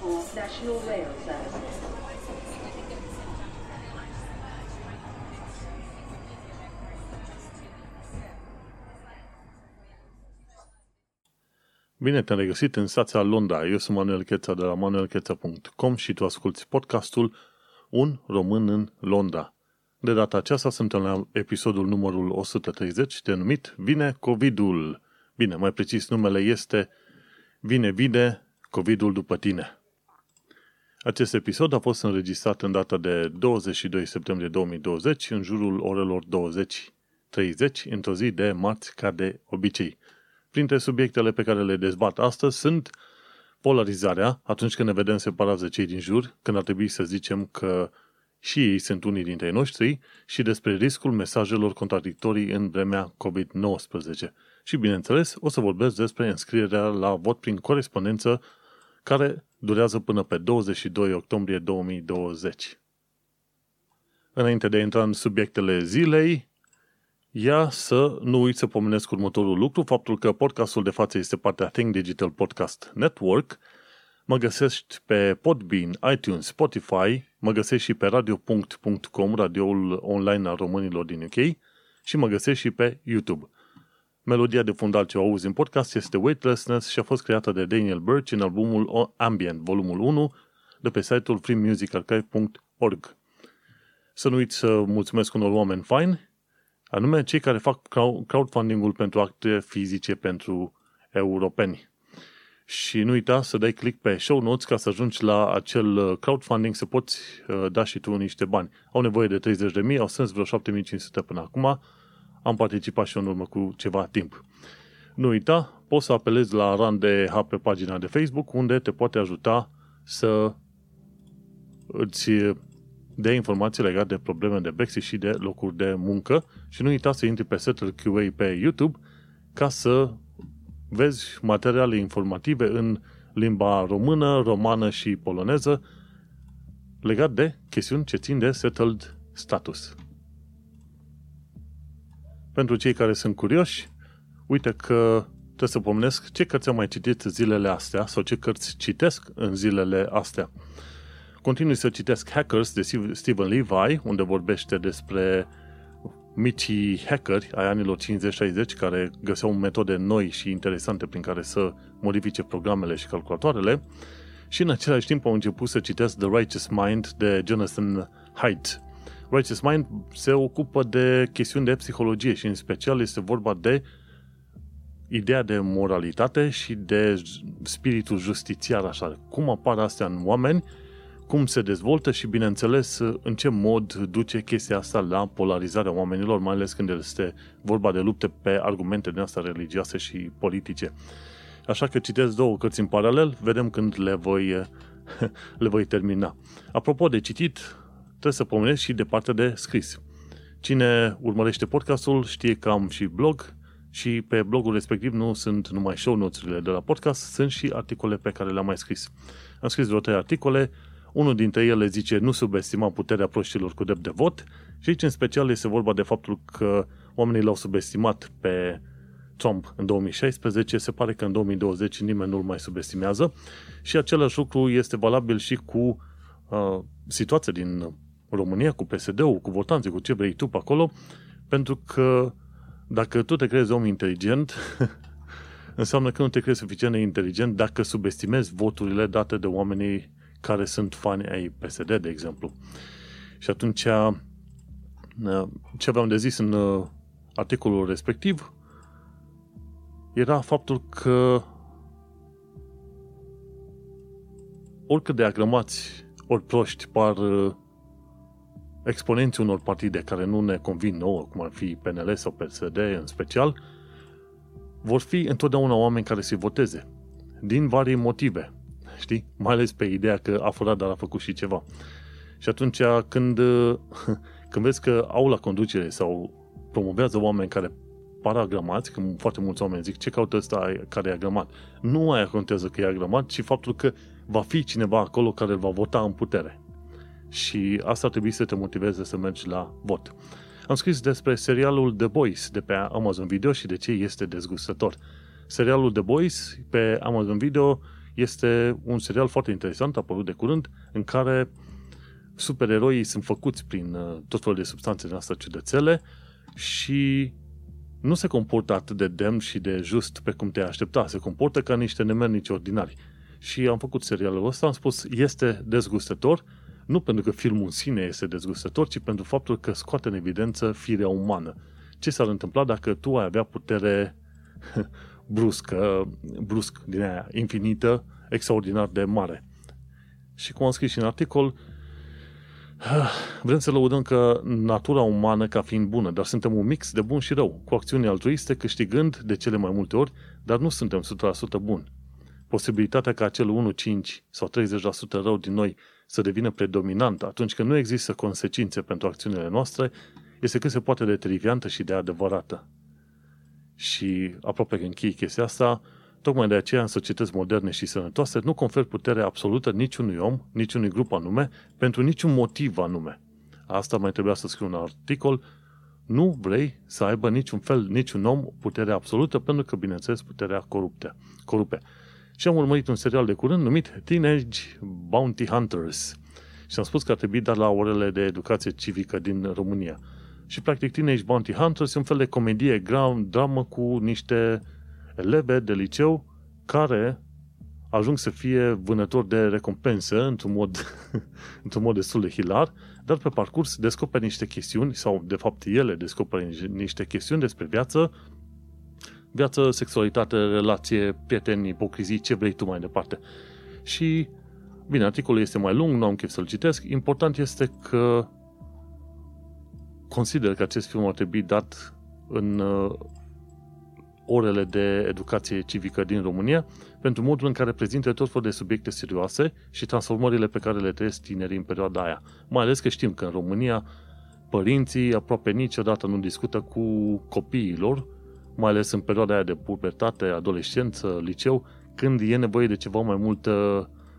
for National Rail Services. Bine te-am regăsit în stația Londra. Eu sunt Manuel Cheța de la manuelcheța.com și tu asculti podcastul Un român în Londra. De data aceasta suntem la episodul numărul 130 denumit Vine COVID-ul. Bine, mai precis numele este Vine, vine COVID-ul după tine. Acest episod a fost înregistrat în data de 22 septembrie 2020 în jurul orelor 20.30 într-o zi de marți ca de obicei. Printre subiectele pe care le dezbat astăzi sunt polarizarea, atunci când ne vedem separați de cei din jur, când ar trebui să zicem că și ei sunt unii dintre ei noștri, și despre riscul mesajelor contradictorii în vremea COVID-19. Și, bineînțeles, o să vorbesc despre înscrierea la vot prin corespondență care durează până pe 22 octombrie 2020. Înainte de a intra în subiectele zilei, ia să nu uiți să pomenesc următorul lucru, faptul că podcastul de față este partea Think Digital Podcast Network, mă găsești pe Podbean, iTunes, Spotify, mă găsești și pe radio.com, radioul online al românilor din UK, și mă găsești și pe YouTube. Melodia de fundal ce o auzi în podcast este Weightlessness și a fost creată de Daniel Birch în albumul Ambient, volumul 1, de pe site-ul freemusicarchive.org. Să nu uiți să mulțumesc unor oameni fine, anume cei care fac crowdfunding-ul pentru acte fizice pentru europeni. Și nu uita să dai click pe show notes ca să ajungi la acel crowdfunding să poți uh, da și tu niște bani. Au nevoie de 30.000, au strâns vreo 7500 până acum, am participat și în urmă cu ceva timp. Nu uita, poți să apelezi la Rande Hub pe pagina de Facebook, unde te poate ajuta să îți dea informații legate de probleme de Brexit și de locuri de muncă și nu uita să intri pe Settle QA pe YouTube ca să vezi materiale informative în limba română, romană și poloneză legat de chestiuni ce țin de settled status. Pentru cei care sunt curioși, uite că trebuie să pomenesc ce cărți am mai citit zilele astea sau ce cărți citesc în zilele astea. Continui să citesc Hackers de Stephen Levi, unde vorbește despre micii hackeri ai anilor 50-60 care găseau metode noi și interesante prin care să modifice programele și calculatoarele și în același timp au început să citesc The Righteous Mind de Jonathan Haidt, Righteous Mind se ocupă de chestiuni de psihologie și în special este vorba de ideea de moralitate și de spiritul justițiar, așa. Cum apar astea în oameni, cum se dezvoltă și, bineînțeles, în ce mod duce chestia asta la polarizarea oamenilor, mai ales când este vorba de lupte pe argumente din asta religioase și politice. Așa că citesc două cărți în paralel, vedem când le voi, le voi termina. Apropo de citit, trebuie să pomenesc și de partea de scris. Cine urmărește podcastul știe că am și blog și pe blogul respectiv nu sunt numai show notes-urile de la podcast, sunt și articole pe care le-am mai scris. Am scris vreo trei articole, unul dintre ele zice nu subestima puterea proștilor cu drept de vot și aici în special este vorba de faptul că oamenii l-au subestimat pe Trump în 2016, se pare că în 2020 nimeni nu-l mai subestimează și același lucru este valabil și cu uh, situația din România cu PSD-ul, cu votanții, cu ce vrei tu pe acolo, pentru că dacă tu te crezi om inteligent, înseamnă că nu te crezi suficient de inteligent dacă subestimezi voturile date de oamenii care sunt fani ai PSD, de exemplu. Și atunci, ce aveam de zis în uh, articolul respectiv era faptul că oricât de agramați ori proști par uh, exponenții unor partide care nu ne convin nouă, cum ar fi PNL sau PSD în special, vor fi întotdeauna oameni care să voteze. Din vari motive. Știi? Mai ales pe ideea că a furat, dar a făcut și ceva. Și atunci când, când vezi că au la conducere sau promovează oameni care par agramați, că foarte mulți oameni zic ce caută ăsta care e agramat. Nu aia contează că e agramat, ci faptul că va fi cineva acolo care îl va vota în putere și asta ar trebui să te motiveze să mergi la vot. Am scris despre serialul The Boys de pe Amazon Video și de ce este dezgustător. Serialul The Boys pe Amazon Video este un serial foarte interesant, apărut de curând, în care supereroii sunt făcuți prin uh, tot felul de substanțe din astea ciudățele și nu se comportă atât de demn și de just pe cum te aștepta. Se comportă ca niște nemernici ordinari. Și am făcut serialul ăsta, am spus, este dezgustător, nu pentru că filmul în sine este dezgustător, ci pentru faptul că scoate în evidență firea umană. Ce s-ar întâmpla dacă tu ai avea putere bruscă, brusc din aia, infinită, extraordinar de mare. Și cum am scris și în articol, vrem să lăudăm că natura umană ca fiind bună, dar suntem un mix de bun și rău, cu acțiuni altruiste câștigând de cele mai multe ori, dar nu suntem 100% buni. Posibilitatea ca acel 1, 5 sau 30% rău din noi să devină predominant atunci când nu există consecințe pentru acțiunile noastre este cât se poate de triviantă și de adevărată. Și aproape că închei chestia asta, tocmai de aceea în societăți moderne și sănătoase nu confer putere absolută niciunui om, niciunui grup anume, pentru niciun motiv anume. Asta mai trebuia să scriu un articol. Nu vrei să aibă niciun fel, niciun om putere absolută, pentru că, bineînțeles, puterea corupte, corupe. Și am urmărit un serial de curând numit Teenage Bounty Hunters. Și am spus că ar trebui dat la orele de educație civică din România. Și practic Teenage Bounty Hunters e un fel de comedie, dramă cu niște eleve de liceu care ajung să fie vânători de recompensă într-un mod, într-un mod destul de hilar, dar pe parcurs descoperi niște chestiuni, sau de fapt ele descoperă niște chestiuni despre viață, viață, sexualitate, relație, prieteni, ipocrizii, ce vrei tu mai departe. Și, bine, articolul este mai lung, nu am chef să-l citesc. Important este că consider că acest film ar trebui dat în uh, orele de educație civică din România pentru modul în care prezintă tot felul de subiecte serioase și transformările pe care le trăiesc tinerii în perioada aia. Mai ales că știm că în România părinții aproape niciodată nu discută cu copiilor, mai ales în perioada aia de pubertate, adolescență, liceu, când e nevoie de ceva mai multă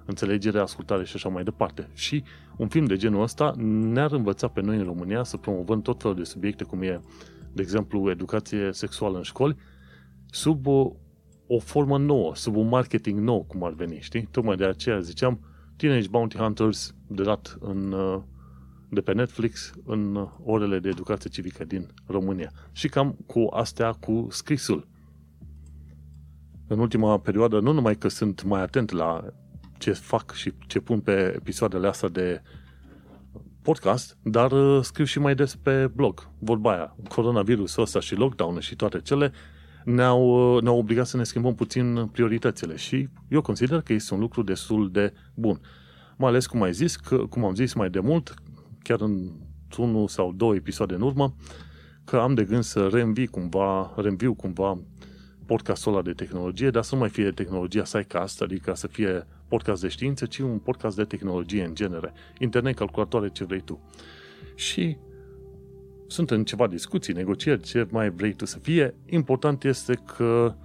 înțelegere, ascultare și așa mai departe. Și un film de genul ăsta ne-ar învăța pe noi în România să promovăm tot felul de subiecte, cum e, de exemplu, educație sexuală în școli, sub o, o formă nouă, sub un marketing nou, cum ar veni, știi? Tocmai de aceea ziceam, Teenage Bounty Hunters de dat în, de pe Netflix în orele de educație civică din România. Și cam cu astea cu scrisul. În ultima perioadă, nu numai că sunt mai atent la ce fac și ce pun pe episoadele astea de podcast, dar uh, scriu și mai des pe blog. Vorba aia, coronavirusul ăsta și lockdown și toate cele ne-au, uh, ne-au obligat să ne schimbăm puțin prioritățile și eu consider că este un lucru destul de bun. Mai ales, cum ai zis, că, cum am zis mai de mult, chiar în unul sau două episoade în urmă, că am de gând să reînvii cumva, reînviu cumva podcastul ăla de tehnologie, dar să nu mai fie tehnologia SciCast, adică să fie podcast de știință, ci un podcast de tehnologie în genere. Internet, calculatoare, ce vrei tu. Și sunt în ceva discuții, negocieri, ce mai vrei tu să fie. Important este că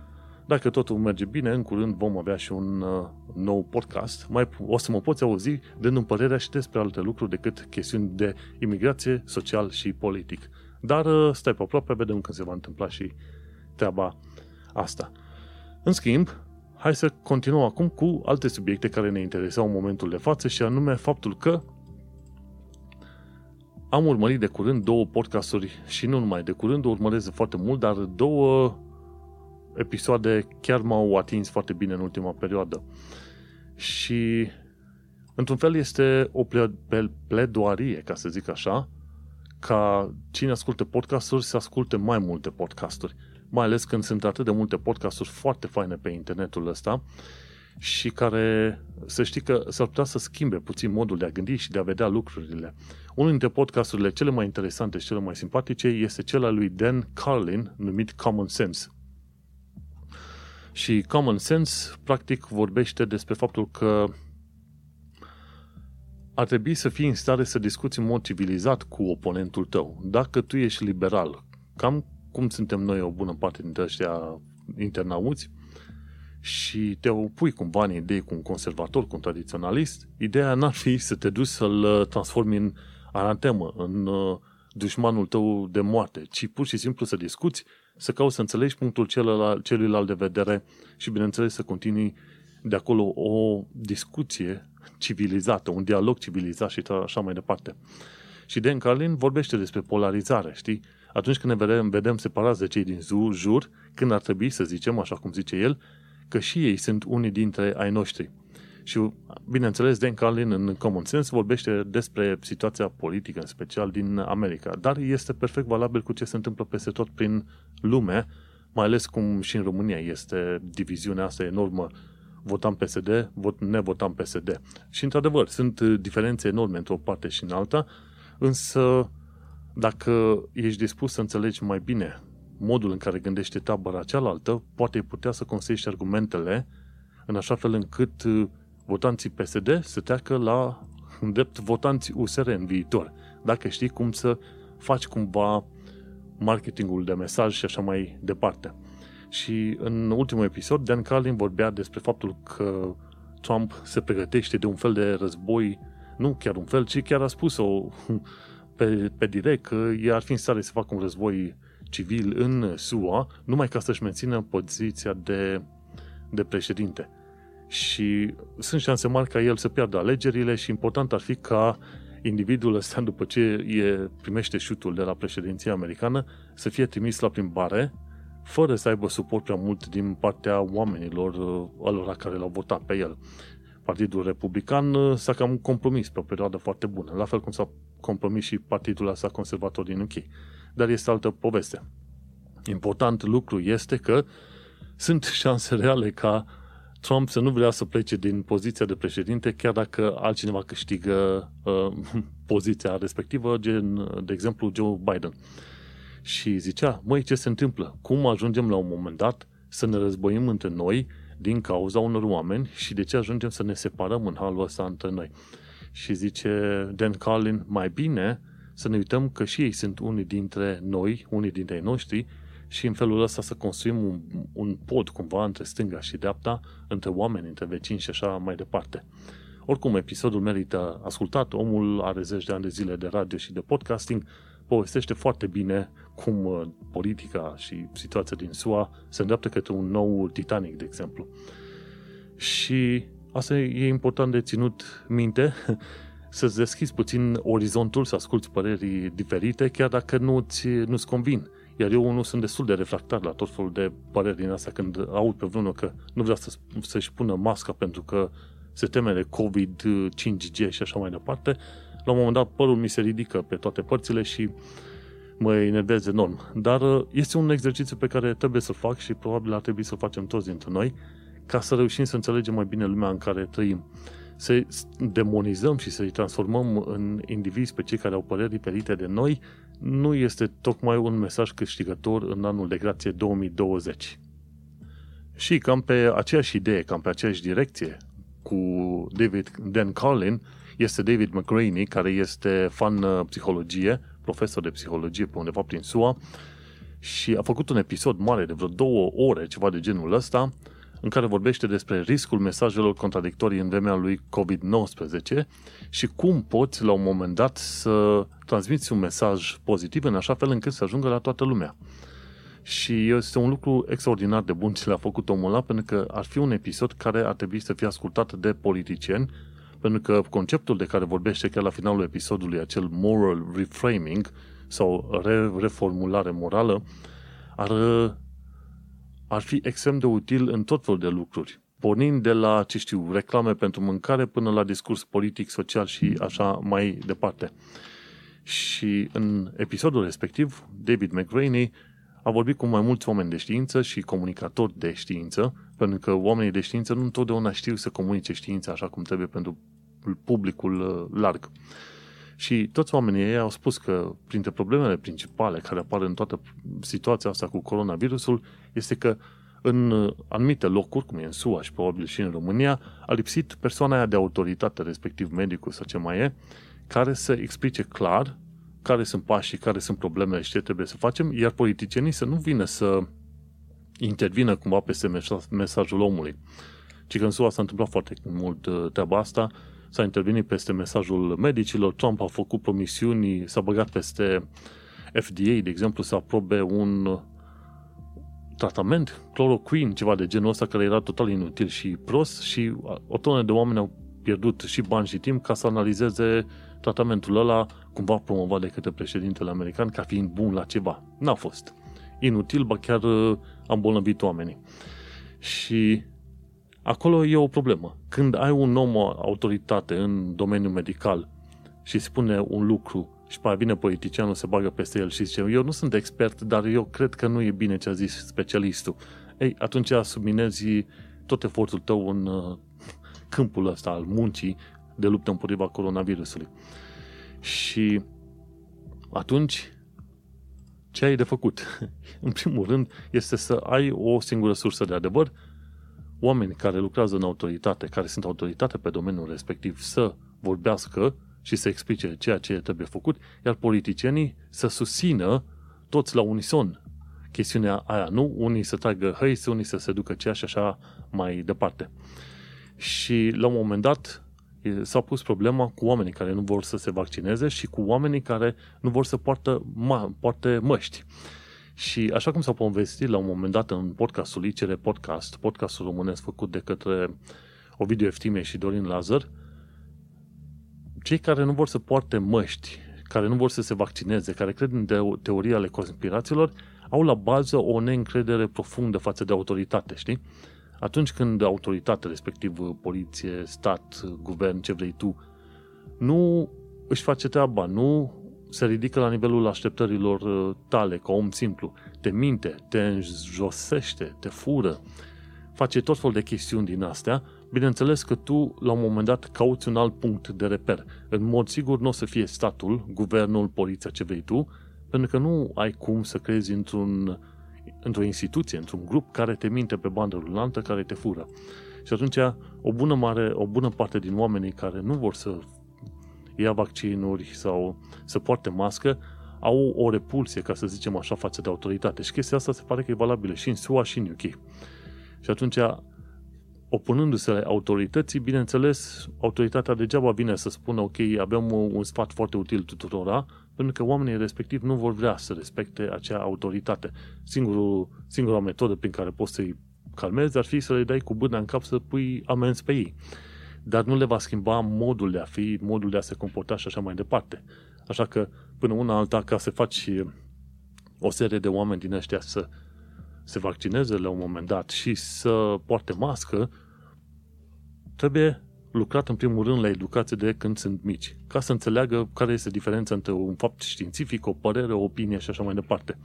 dacă totul merge bine, în curând vom avea și un uh, nou podcast. Mai, o să mă poți auzi dând părerea și despre alte lucruri decât chestiuni de imigrație, social și politic. Dar uh, stai pe aproape, vedem când se va întâmpla și treaba asta. În schimb, hai să continuăm acum cu alte subiecte care ne intereseau în momentul de față și anume faptul că am urmărit de curând două podcasturi și nu numai de curând, o urmăresc foarte mult, dar două episoade chiar m-au atins foarte bine în ultima perioadă. Și într-un fel este o pledoarie, ca să zic așa, ca cine ascultă podcasturi să asculte mai multe podcasturi mai ales când sunt atât de multe podcasturi foarte faine pe internetul ăsta și care, să știi că s-ar putea să schimbe puțin modul de a gândi și de a vedea lucrurile. Unul dintre podcasturile cele mai interesante și cele mai simpatice este cel al lui Dan Carlin, numit Common Sense. Și Common Sense, practic, vorbește despre faptul că ar trebui să fii în stare să discuți în mod civilizat cu oponentul tău. Dacă tu ești liberal, cam cum suntem noi o bună parte dintre ăștia internauți, și te opui cumva în idei cu un conservator, cu un tradiționalist, ideea n-ar fi să te duci să-l uh, transformi în anatemă, în uh, dușmanul tău de moarte, ci pur și simplu să discuți, să cauți să înțelegi punctul celălalt, celuilalt de vedere și, bineînțeles, să continui de acolo o discuție civilizată, un dialog civilizat și așa mai departe. Și Dan Carlin vorbește despre polarizare, știi? Atunci când ne vedem, vedem separați de cei din jur, când ar trebui să zicem, așa cum zice el, că și ei sunt unii dintre ai noștri. Și, bineînțeles, Dan Carlin, în Common Sense, vorbește despre situația politică, în special din America. Dar este perfect valabil cu ce se întâmplă peste tot prin lume, mai ales cum și în România este diviziunea asta enormă votam PSD, vot, ne votam PSD. Și, într-adevăr, sunt diferențe enorme într-o parte și în alta, însă dacă ești dispus să înțelegi mai bine modul în care gândește tabăra cealaltă, poate putea să construiești argumentele în așa fel încât votanții PSD să treacă la drept votanții USR în viitor. Dacă știi cum să faci cumva marketingul de mesaj și așa mai departe. Și în ultimul episod, Dan Carlin vorbea despre faptul că Trump se pregătește de un fel de război, nu chiar un fel, ci chiar a spus-o pe, pe direct că ei ar fi în stare să facă un război civil în SUA, numai ca să-și mențină poziția de, de președinte și sunt șanse mari ca el să piardă alegerile și important ar fi ca individul ăsta, după ce e, primește șutul de la președinția americană, să fie trimis la plimbare, fără să aibă suport prea mult din partea oamenilor, uh, alora care l-au votat pe el. Partidul Republican uh, s-a cam compromis pe o perioadă foarte bună, la fel cum s-a compromis și partidul ăsta conservator din UK. Dar este altă poveste. Important lucru este că sunt șanse reale ca Trump să nu vrea să plece din poziția de președinte, chiar dacă altcineva câștigă uh, poziția respectivă, gen, de exemplu, Joe Biden. Și zicea, măi, ce se întâmplă? Cum ajungem la un moment dat să ne războim între noi din cauza unor oameni și de ce ajungem să ne separăm în halul ăsta între noi? Și zice Dan Carlin, mai bine să ne uităm că și ei sunt unii dintre noi, unii dintre ei noștri și în felul ăsta să construim un, un pod cumva între stânga și dreapta, între oameni, între vecini și așa mai departe. Oricum, episodul merită ascultat, omul are zeci de ani de zile de radio și de podcasting, povestește foarte bine cum uh, politica și situația din SUA se îndreaptă către un nou Titanic, de exemplu. Și asta e important de ținut minte, să-ți deschizi puțin orizontul, să asculți păreri diferite, chiar dacă nu-ți, nu-ți convin. Iar eu nu sunt destul de refractar la tot felul de păreri din asta când aud pe vreunul că nu vrea să, să-și pună masca pentru că se teme de COVID, 5G și așa mai departe. La un moment dat părul mi se ridică pe toate părțile și mă enervez enorm. Dar uh, este un exercițiu pe care trebuie să fac și probabil ar trebui să facem toți dintre noi ca să reușim să înțelegem mai bine lumea în care trăim. Să demonizăm și să-i transformăm în indivizi pe cei care au păreri diferite de noi nu este tocmai un mesaj câștigător în anul de grație 2020. Și cam pe aceeași idee, cam pe aceeași direcție cu David Dan Carlin, este David McRaney, care este fan uh, psihologie, profesor de psihologie pe undeva prin SUA și a făcut un episod mare de vreo două ore, ceva de genul ăsta, în care vorbește despre riscul mesajelor contradictorii în vremea lui COVID-19 și cum poți la un moment dat să transmiți un mesaj pozitiv în așa fel încât să ajungă la toată lumea. Și este un lucru extraordinar de bun ce l-a făcut omul ăla, pentru că ar fi un episod care ar trebui să fie ascultat de politicieni, pentru că conceptul de care vorbește chiar la finalul episodului, acel moral reframing sau re- reformulare morală, ar ar fi extrem de util în tot felul de lucruri. Pornind de la, ce știu, reclame pentru mâncare până la discurs politic, social și așa mai departe. Și în episodul respectiv, David McRaney a vorbit cu mai mulți oameni de știință și comunicatori de știință, pentru că oamenii de știință nu întotdeauna știu să comunice știința așa cum trebuie pentru publicul uh, larg. Și toți oamenii ei au spus că printre problemele principale care apar în toată situația asta cu coronavirusul este că în anumite locuri, cum e în SUA și probabil și în România, a lipsit persoana aia de autoritate, respectiv medicul sau ce mai e, care să explice clar care sunt pașii, care sunt problemele și ce trebuie să facem, iar politicienii să nu vină să intervină cumva peste mesajul omului. Ci că în SUA s-a întâmplat foarte mult uh, treaba asta, s-a intervenit peste mesajul medicilor, Trump a făcut promisiuni, s-a băgat peste FDA, de exemplu, să aprobe un tratament, chloroquine, ceva de genul ăsta, care era total inutil și prost și o tonă de oameni au pierdut și bani și timp ca să analizeze tratamentul ăla cumva promovat de către președintele american ca fiind bun la ceva. N-a fost. Inutil, ba chiar uh, a îmbolnăvit oamenii. Și acolo e o problemă. Când ai un om o autoritate în domeniul medical și spune un lucru și pe vine politicianul, se bagă peste el și zice eu nu sunt expert, dar eu cred că nu e bine ce a zis specialistul. Ei, atunci subminezi tot efortul tău în uh, câmpul ăsta al muncii de luptă împotriva coronavirusului. Și atunci, ce ai de făcut? în primul rând, este să ai o singură sursă de adevăr, oameni care lucrează în autoritate, care sunt autoritate pe domeniul respectiv, să vorbească și să explice ceea ce trebuie făcut, iar politicienii să susțină toți la unison chestiunea aia, nu unii să tragă hăiți, unii să se ducă ceea și așa mai departe. Și la un moment dat s-a pus problema cu oamenii care nu vor să se vaccineze și cu oamenii care nu vor să poartă, ma, poarte măști. Și așa cum s-a povestit la un moment dat în podcastul ICR Podcast, podcastul românesc făcut de către Ovidiu Eftime și Dorin Lazar, cei care nu vor să poarte măști, care nu vor să se vaccineze, care cred în teoria ale conspirațiilor, au la bază o neîncredere profundă față de autoritate, știi? Atunci când autoritatea, respectiv poliție, stat, guvern, ce vrei tu, nu își face treaba, nu se ridică la nivelul așteptărilor uh, tale, ca om simplu, te minte, te înjosește, te fură, face tot fel de chestiuni din astea, bineînțeles că tu, la un moment dat, cauți un alt punct de reper. În mod sigur, nu o să fie statul, guvernul, poliția, ce vrei tu, pentru că nu ai cum să crezi într-un, într-o instituție, într-un grup care te minte pe bandă rulantă, care te fură. Și atunci, o bună, mare, o bună parte din oamenii care nu vor să ia vaccinuri sau să poarte mască, au o repulsie, ca să zicem așa, față de autoritate. Și chestia asta se pare că e valabilă și în SUA și în UK. Și atunci, opunându-se autorității, bineînțeles, autoritatea degeaba vine să spună, ok, avem un sfat foarte util tuturora, pentru că oamenii respectiv nu vor vrea să respecte acea autoritate. Singurul, singura metodă prin care poți să-i calmezi ar fi să le dai cu bâna în cap să pui amenzi pe ei. Dar nu le va schimba modul de a fi, modul de a se comporta și așa mai departe. Așa că, până una alta, ca să faci o serie de oameni din ăștia să se vaccineze la un moment dat și să poarte mască, trebuie lucrat în primul rând la educație de când sunt mici, ca să înțeleagă care este diferența între un fapt științific, o părere, o opinie și așa mai departe.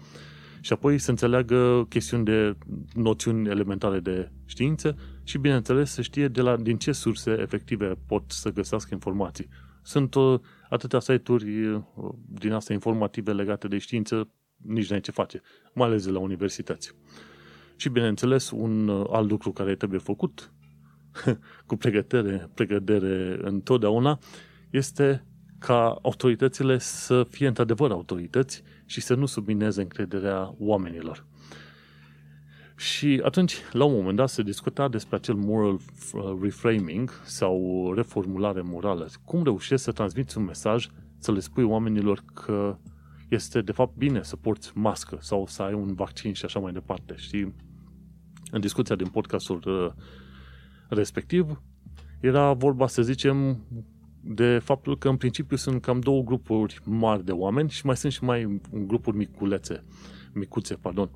Și apoi să înțeleagă chestiuni de noțiuni elementare de știință și, bineînțeles, să știe de la, din ce surse efective pot să găsească informații. Sunt uh, atâtea site-uri uh, din astea informative legate de știință, nici n-ai ce face, mai ales de la universități. Și, bineînțeles, un uh, alt lucru care trebuie făcut cu pregătere, pregătere întotdeauna, este ca autoritățile să fie într-adevăr autorități și să nu submineze încrederea oamenilor. Și atunci, la un moment dat, se discuta despre acel moral reframing sau reformulare morală. Cum reușești să transmiți un mesaj, să le spui oamenilor că este de fapt bine să porți mască sau să ai un vaccin și așa mai departe. Știi, în discuția din podcastul uh, respectiv, era vorba, să zicem, de faptul că în principiu sunt cam două grupuri mari de oameni și mai sunt și mai grupuri miculețe, micuțe, pardon.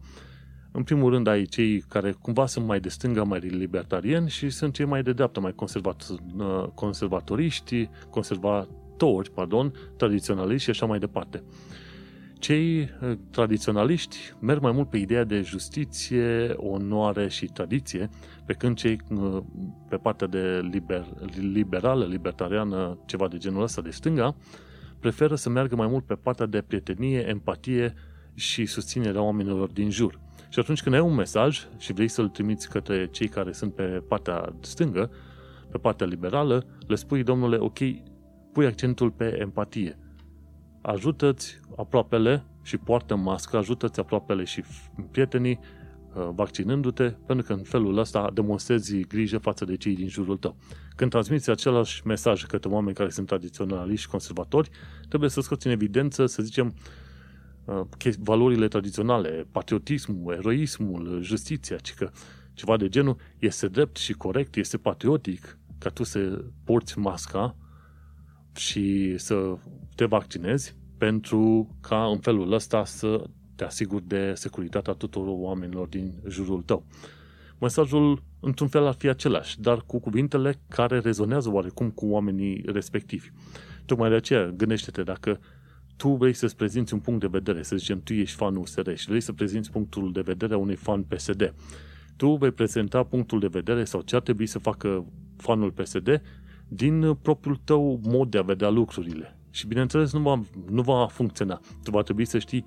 În primul rând ai cei care cumva sunt mai de stânga, mai libertarieni și sunt cei mai de dreapta, mai conservat, uh, conservatoriști, conservatori, pardon, tradiționaliști și așa mai departe. Cei uh, tradiționaliști merg mai mult pe ideea de justiție, onoare și tradiție, pe când cei uh, pe partea de liber, liberală, libertariană, ceva de genul ăsta de stânga, preferă să meargă mai mult pe partea de prietenie, empatie și susținerea oamenilor din jur. Și atunci când ai un mesaj și vrei să-l trimiți către cei care sunt pe partea stângă, pe partea liberală, le spui, domnule, ok, pui accentul pe empatie ajută-ți aproapele și poartă mască, ajută-ți aproapele și prietenii uh, vaccinându-te, pentru că în felul ăsta demonstrezi grijă față de cei din jurul tău. Când transmiți același mesaj către oameni care sunt tradiționaliști și conservatori, trebuie să scoți în evidență, să zicem, valorile tradiționale, patriotismul, eroismul, justiția, ci că ceva de genul este drept și corect, este patriotic ca tu să porți masca și să te vaccinezi pentru ca în felul ăsta să te asiguri de securitatea tuturor oamenilor din jurul tău. Mesajul, într-un fel, ar fi același, dar cu cuvintele care rezonează oarecum cu oamenii respectivi. Tocmai de aceea, gândește-te dacă tu vrei să-ți prezinți un punct de vedere, să zicem, tu ești fan USR și vrei să prezinți punctul de vedere a unui fan PSD. Tu vei prezenta punctul de vedere sau ce ar trebui să facă fanul PSD din propriul tău mod de a vedea lucrurile. Și bineînțeles nu va, nu va funcționa. Tu va trebui să știi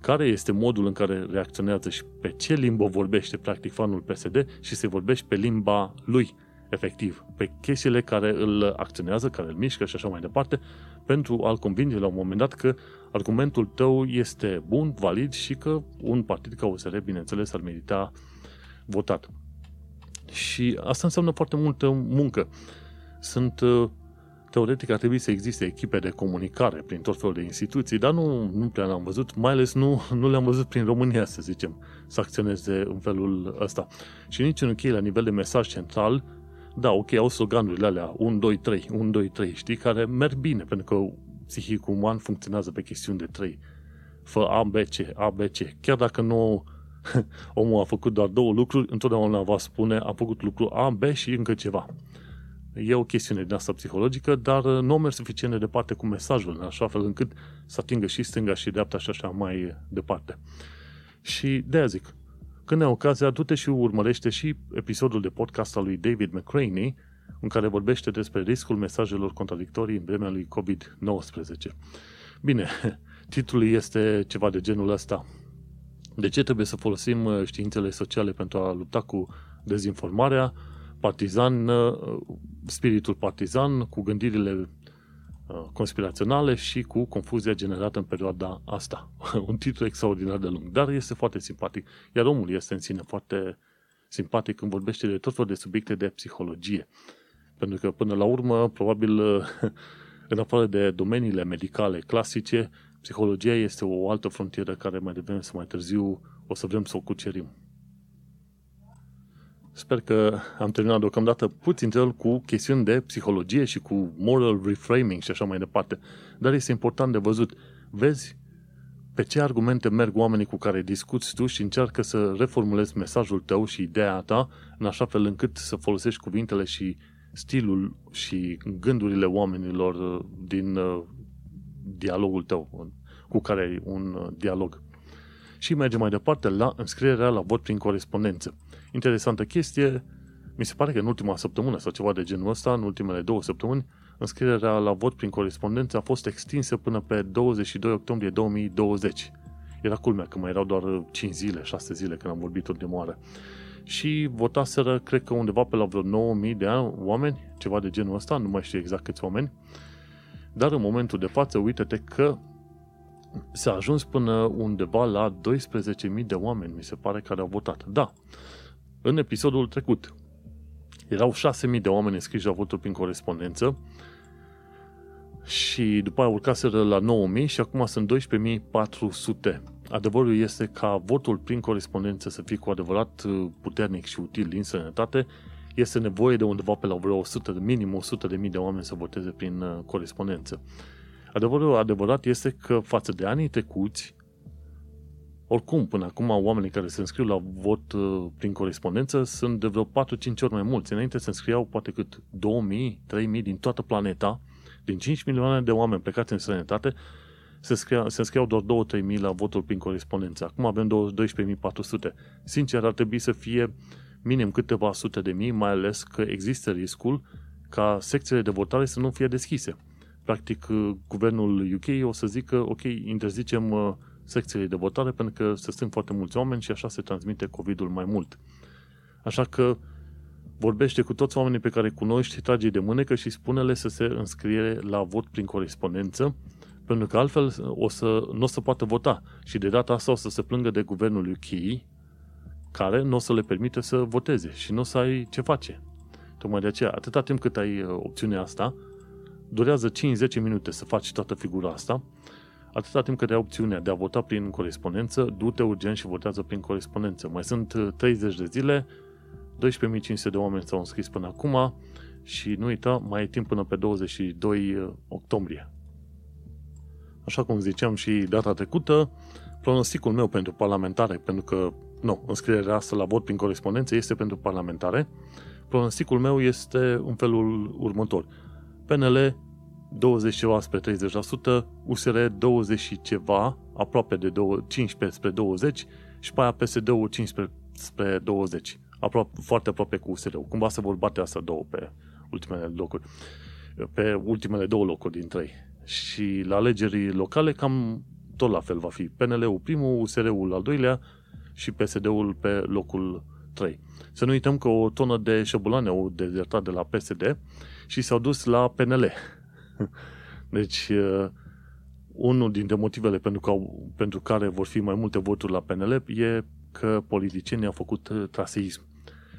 care este modul în care reacționează și pe ce limbă vorbește practic fanul PSD și să vorbești pe limba lui, efectiv, pe chestiile care îl acționează, care îl mișcă și așa mai departe, pentru a-l convinge la un moment dat că argumentul tău este bun, valid și că un partid ca USR, bineînțeles, ar merita votat. Și asta înseamnă foarte multă muncă. Sunt uh, teoretic ar trebui să existe echipe de comunicare prin tot felul de instituții, dar nu, nu prea le-am văzut, mai ales nu, nu le-am văzut prin România, să zicem, să acționeze în felul ăsta. Și nici în închei la nivel de mesaj central, da, ok, au sloganurile alea 1, 2, 3, 1, 2, 3, știi, care merg bine, pentru că psihicul uman funcționează pe chestiuni de 3. Fă A, B, C, A, B, C. Chiar dacă nu omul a făcut doar două lucruri, întotdeauna va spune a făcut lucru A, B și încă ceva. E o chestiune din asta psihologică, dar nu merg suficient de departe cu mesajul, în așa fel încât să atingă și stânga și dreapta și așa mai departe. Și de aia zic, când ai ocazia, du-te și urmărește și episodul de podcast al lui David McCraney, în care vorbește despre riscul mesajelor contradictorii în vremea lui COVID-19. Bine, titlul este ceva de genul ăsta. De ce trebuie să folosim uh, științele sociale pentru a lupta cu dezinformarea? Partizan, uh, spiritul partizan, cu gândirile uh, conspiraționale și cu confuzia generată în perioada asta. Un titlu extraordinar de lung, dar este foarte simpatic. Iar omul este în sine foarte simpatic când vorbește de tot felul de subiecte de psihologie. Pentru că, până la urmă, probabil, în afară de domeniile medicale clasice, psihologia este o altă frontieră care mai devreme sau mai târziu o să vrem să o cucerim. Sper că am terminat deocamdată puțin el cu chestiuni de psihologie și cu moral reframing și așa mai departe. Dar este important de văzut. Vezi pe ce argumente merg oamenii cu care discuți tu și încearcă să reformulezi mesajul tău și ideea ta în așa fel încât să folosești cuvintele și stilul și gândurile oamenilor uh, din uh, dialogul tău, cu care ai un uh, dialog. Și mergem mai departe la înscrierea la vot prin corespondență. Interesantă chestie, mi se pare că în ultima săptămână sau ceva de genul ăsta, în ultimele două săptămâni, înscrierea la vot prin corespondență a fost extinsă până pe 22 octombrie 2020. Era culmea că mai erau doar 5 zile, 6 zile când am vorbit ultima oară. Și votaseră, cred că undeva pe la vreo 9000 de oameni, ceva de genul ăsta, nu mai știu exact câți oameni. Dar în momentul de față, uite-te că s-a ajuns până undeva la 12.000 de oameni, mi se pare, care au votat. Da, în episodul trecut erau 6.000 de oameni înscriși la votul prin corespondență și după aia urcaseră la 9.000 și acum sunt 12.400. Adevărul este ca votul prin corespondență să fie cu adevărat uh, puternic și util din sănătate, este nevoie de undeva pe la vreo 100, minim 100 de mii de oameni să voteze prin uh, corespondență. Adevărul adevărat este că față de anii trecuți, oricum, până acum, oamenii care se înscriu la vot uh, prin corespondență sunt de vreo 4-5 ori mai mulți. Înainte se înscriau poate cât 2000, 3000 din toată planeta, din 5 milioane de oameni plecați în străinătate, se, scria, se înscriau doar 2-3 mii la votul prin corespondență. Acum avem 12.400. Sincer, ar trebui să fie minim câteva sute de mii, mai ales că există riscul ca secțiile de votare să nu fie deschise. Practic, uh, guvernul UK o să zică, ok, interzicem uh, secțiile de votare pentru că se strâng foarte mulți oameni și așa se transmite COVID-ul mai mult. Așa că vorbește cu toți oamenii pe care îi cunoști, trage de mânecă și spune-le să se înscrie la vot prin corespondență, pentru că altfel o să, nu o să poată vota. Și de data asta o să se plângă de guvernul UK, care nu o să le permite să voteze și nu o să ai ce face. Tocmai de aceea, atâta timp cât ai uh, opțiunea asta, durează 5-10 minute să faci toată figura asta, atâta timp cât ai opțiunea de a vota prin corespondență, du-te urgent și votează prin corespondență. Mai sunt 30 de zile, 12.500 de oameni s-au înscris până acum și nu uita, mai e timp până pe 22 octombrie. Așa cum ziceam și data trecută, pronosticul meu pentru parlamentare, pentru că, nu, înscrierea asta la vot prin corespondență este pentru parlamentare, pronosticul meu este în felul următor. PNL 20 ceva spre 30%, USR 20 și ceva, aproape de 15 spre 20 și pe aia PSD-ul 15 spre 20. Aproape, foarte aproape cu USR-ul. Cumva se vor bate asta două pe ultimele locuri. Pe ultimele două locuri din trei. Și la alegeri locale cam tot la fel va fi. PNL-ul primul, USR-ul al doilea și PSD-ul pe locul 3. Să nu uităm că o tonă de șăbulane au dezertat de la PSD și s-au dus la PNL. Deci, unul dintre motivele pentru, că, pentru care vor fi mai multe voturi la PNL e că politicienii au făcut traseism.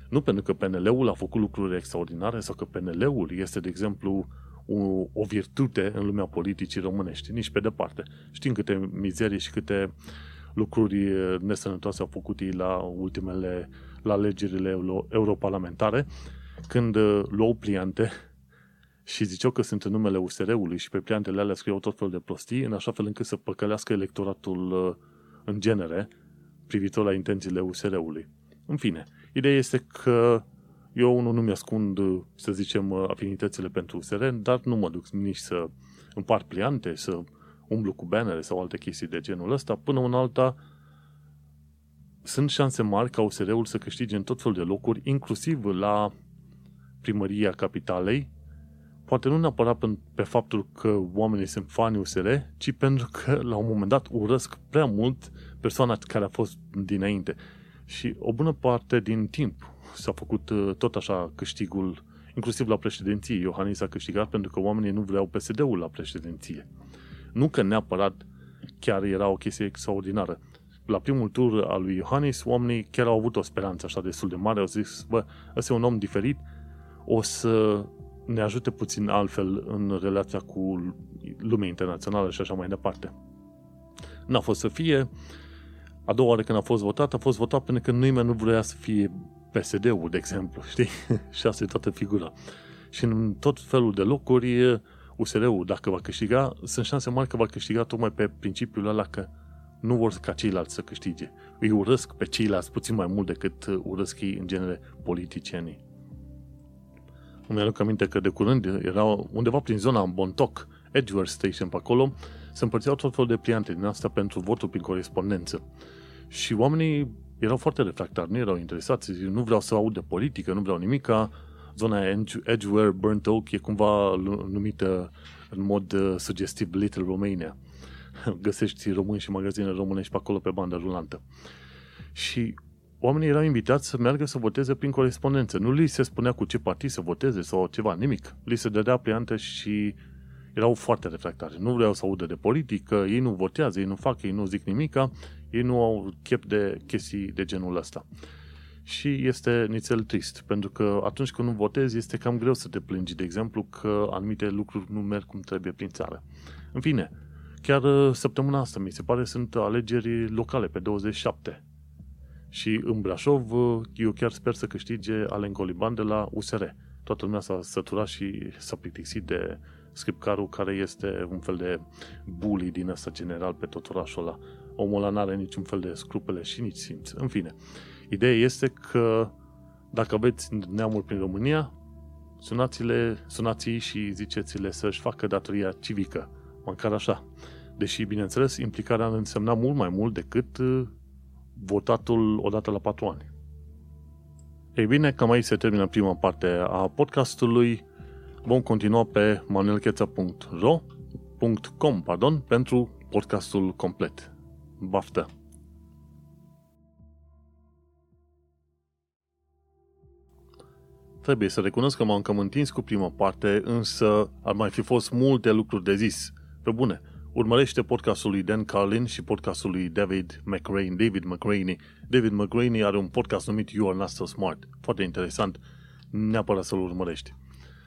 Nu pentru că PNL-ul a făcut lucruri extraordinare sau că PNL-ul este, de exemplu, o, o virtute în lumea politicii românești, nici pe departe. Știm câte mizerii și câte lucruri nesănătoase au făcut ei la ultimele, la alegerile europarlamentare, când luau pliante și ziceau că sunt în numele USR-ului și pe pliantele alea scriau tot felul de prostii, în așa fel încât să păcălească electoratul în genere privitor la intențiile USR-ului. În fine, ideea este că eu nu nu-mi ascund, să zicem, afinitățile pentru USR, dar nu mă duc nici să împart pliante, să umblu cu bannere sau alte chestii de genul ăsta. Până în alta, sunt șanse mari ca USR-ul să câștige în tot felul de locuri, inclusiv la primăria capitalei, poate nu neapărat pe faptul că oamenii sunt fani USR, ci pentru că la un moment dat urăsc prea mult persoana care a fost dinainte. Și o bună parte din timp s-a făcut uh, tot așa câștigul, inclusiv la președinție. Iohannis a câștigat pentru că oamenii nu vreau PSD-ul la președinție. Nu că neapărat chiar era o chestie extraordinară. La primul tur al lui Iohannis, oamenii chiar au avut o speranță așa destul de mare. Au zis, bă, ăsta e un om diferit, o să ne ajute puțin altfel în relația cu lumea internațională și așa mai departe. N-a fost să fie. A doua oară când a fost votat, a fost votat pentru că nimeni nu vrea să fie PSD-ul, de exemplu, știi? și asta e toată figura. Și în tot felul de locuri, USR-ul, dacă va câștiga, sunt șanse mari că va câștiga tocmai pe principiul ăla că nu vor ca ceilalți să câștige. Îi urăsc pe ceilalți puțin mai mult decât urăsc ei, în genere, politicienii. Îmi aduc aminte că de curând era undeva prin zona Bontoc, Edgeworth Station pe acolo, se împărțeau tot felul de pliante din asta pentru votul prin corespondență. Și oamenii erau foarte refractari, nu erau interesați, nu vreau să aud de politică, nu vreau nimica. Zona Edgeware Burnt Oak e cumva numită în mod uh, sugestiv Little Romania. Găsești români și magazine românești pe acolo pe bandă rulantă. Și oamenii erau invitați să meargă să voteze prin corespondență. Nu li se spunea cu ce partid să voteze sau ceva, nimic. Li se dădea pliantă și erau foarte refractari. Nu vreau să audă de politică, ei nu votează, ei nu fac, ei nu zic nimica, ei nu au chef de chestii de genul ăsta. Și este nițel trist, pentru că atunci când nu votezi, este cam greu să te plângi, de exemplu, că anumite lucruri nu merg cum trebuie prin țară. În fine, chiar uh, săptămâna asta, mi se pare, sunt alegeri locale pe 27 și în Brașov, eu chiar sper să câștige Alen Coliban de la USR. Toată lumea s-a săturat și s-a plictisit de scripcarul care este un fel de bully din ăsta general pe tot orașul ăla. Omul ăla n-are niciun fel de scrupele și nici simț. În fine, ideea este că dacă aveți neamuri prin România, sunați-le, sunați și ziceți-le să-și facă datoria civică, măcar așa. Deși, bineînțeles, implicarea însemna mult mai mult decât votatul odată la patru ani. Ei bine, cam aici se termină prima parte a podcastului. Vom continua pe manuelcheța.ro.com pardon, pentru podcastul complet. Baftă! Trebuie să recunosc că m-am cam întins cu prima parte, însă ar mai fi fost multe lucruri de zis. Pe bune, Urmărește podcastul lui Dan Carlin și podcastul lui David McRae, David McRaney. David McRaney are un podcast numit You Are Not So Smart. Foarte interesant. Neapărat să-l urmărești.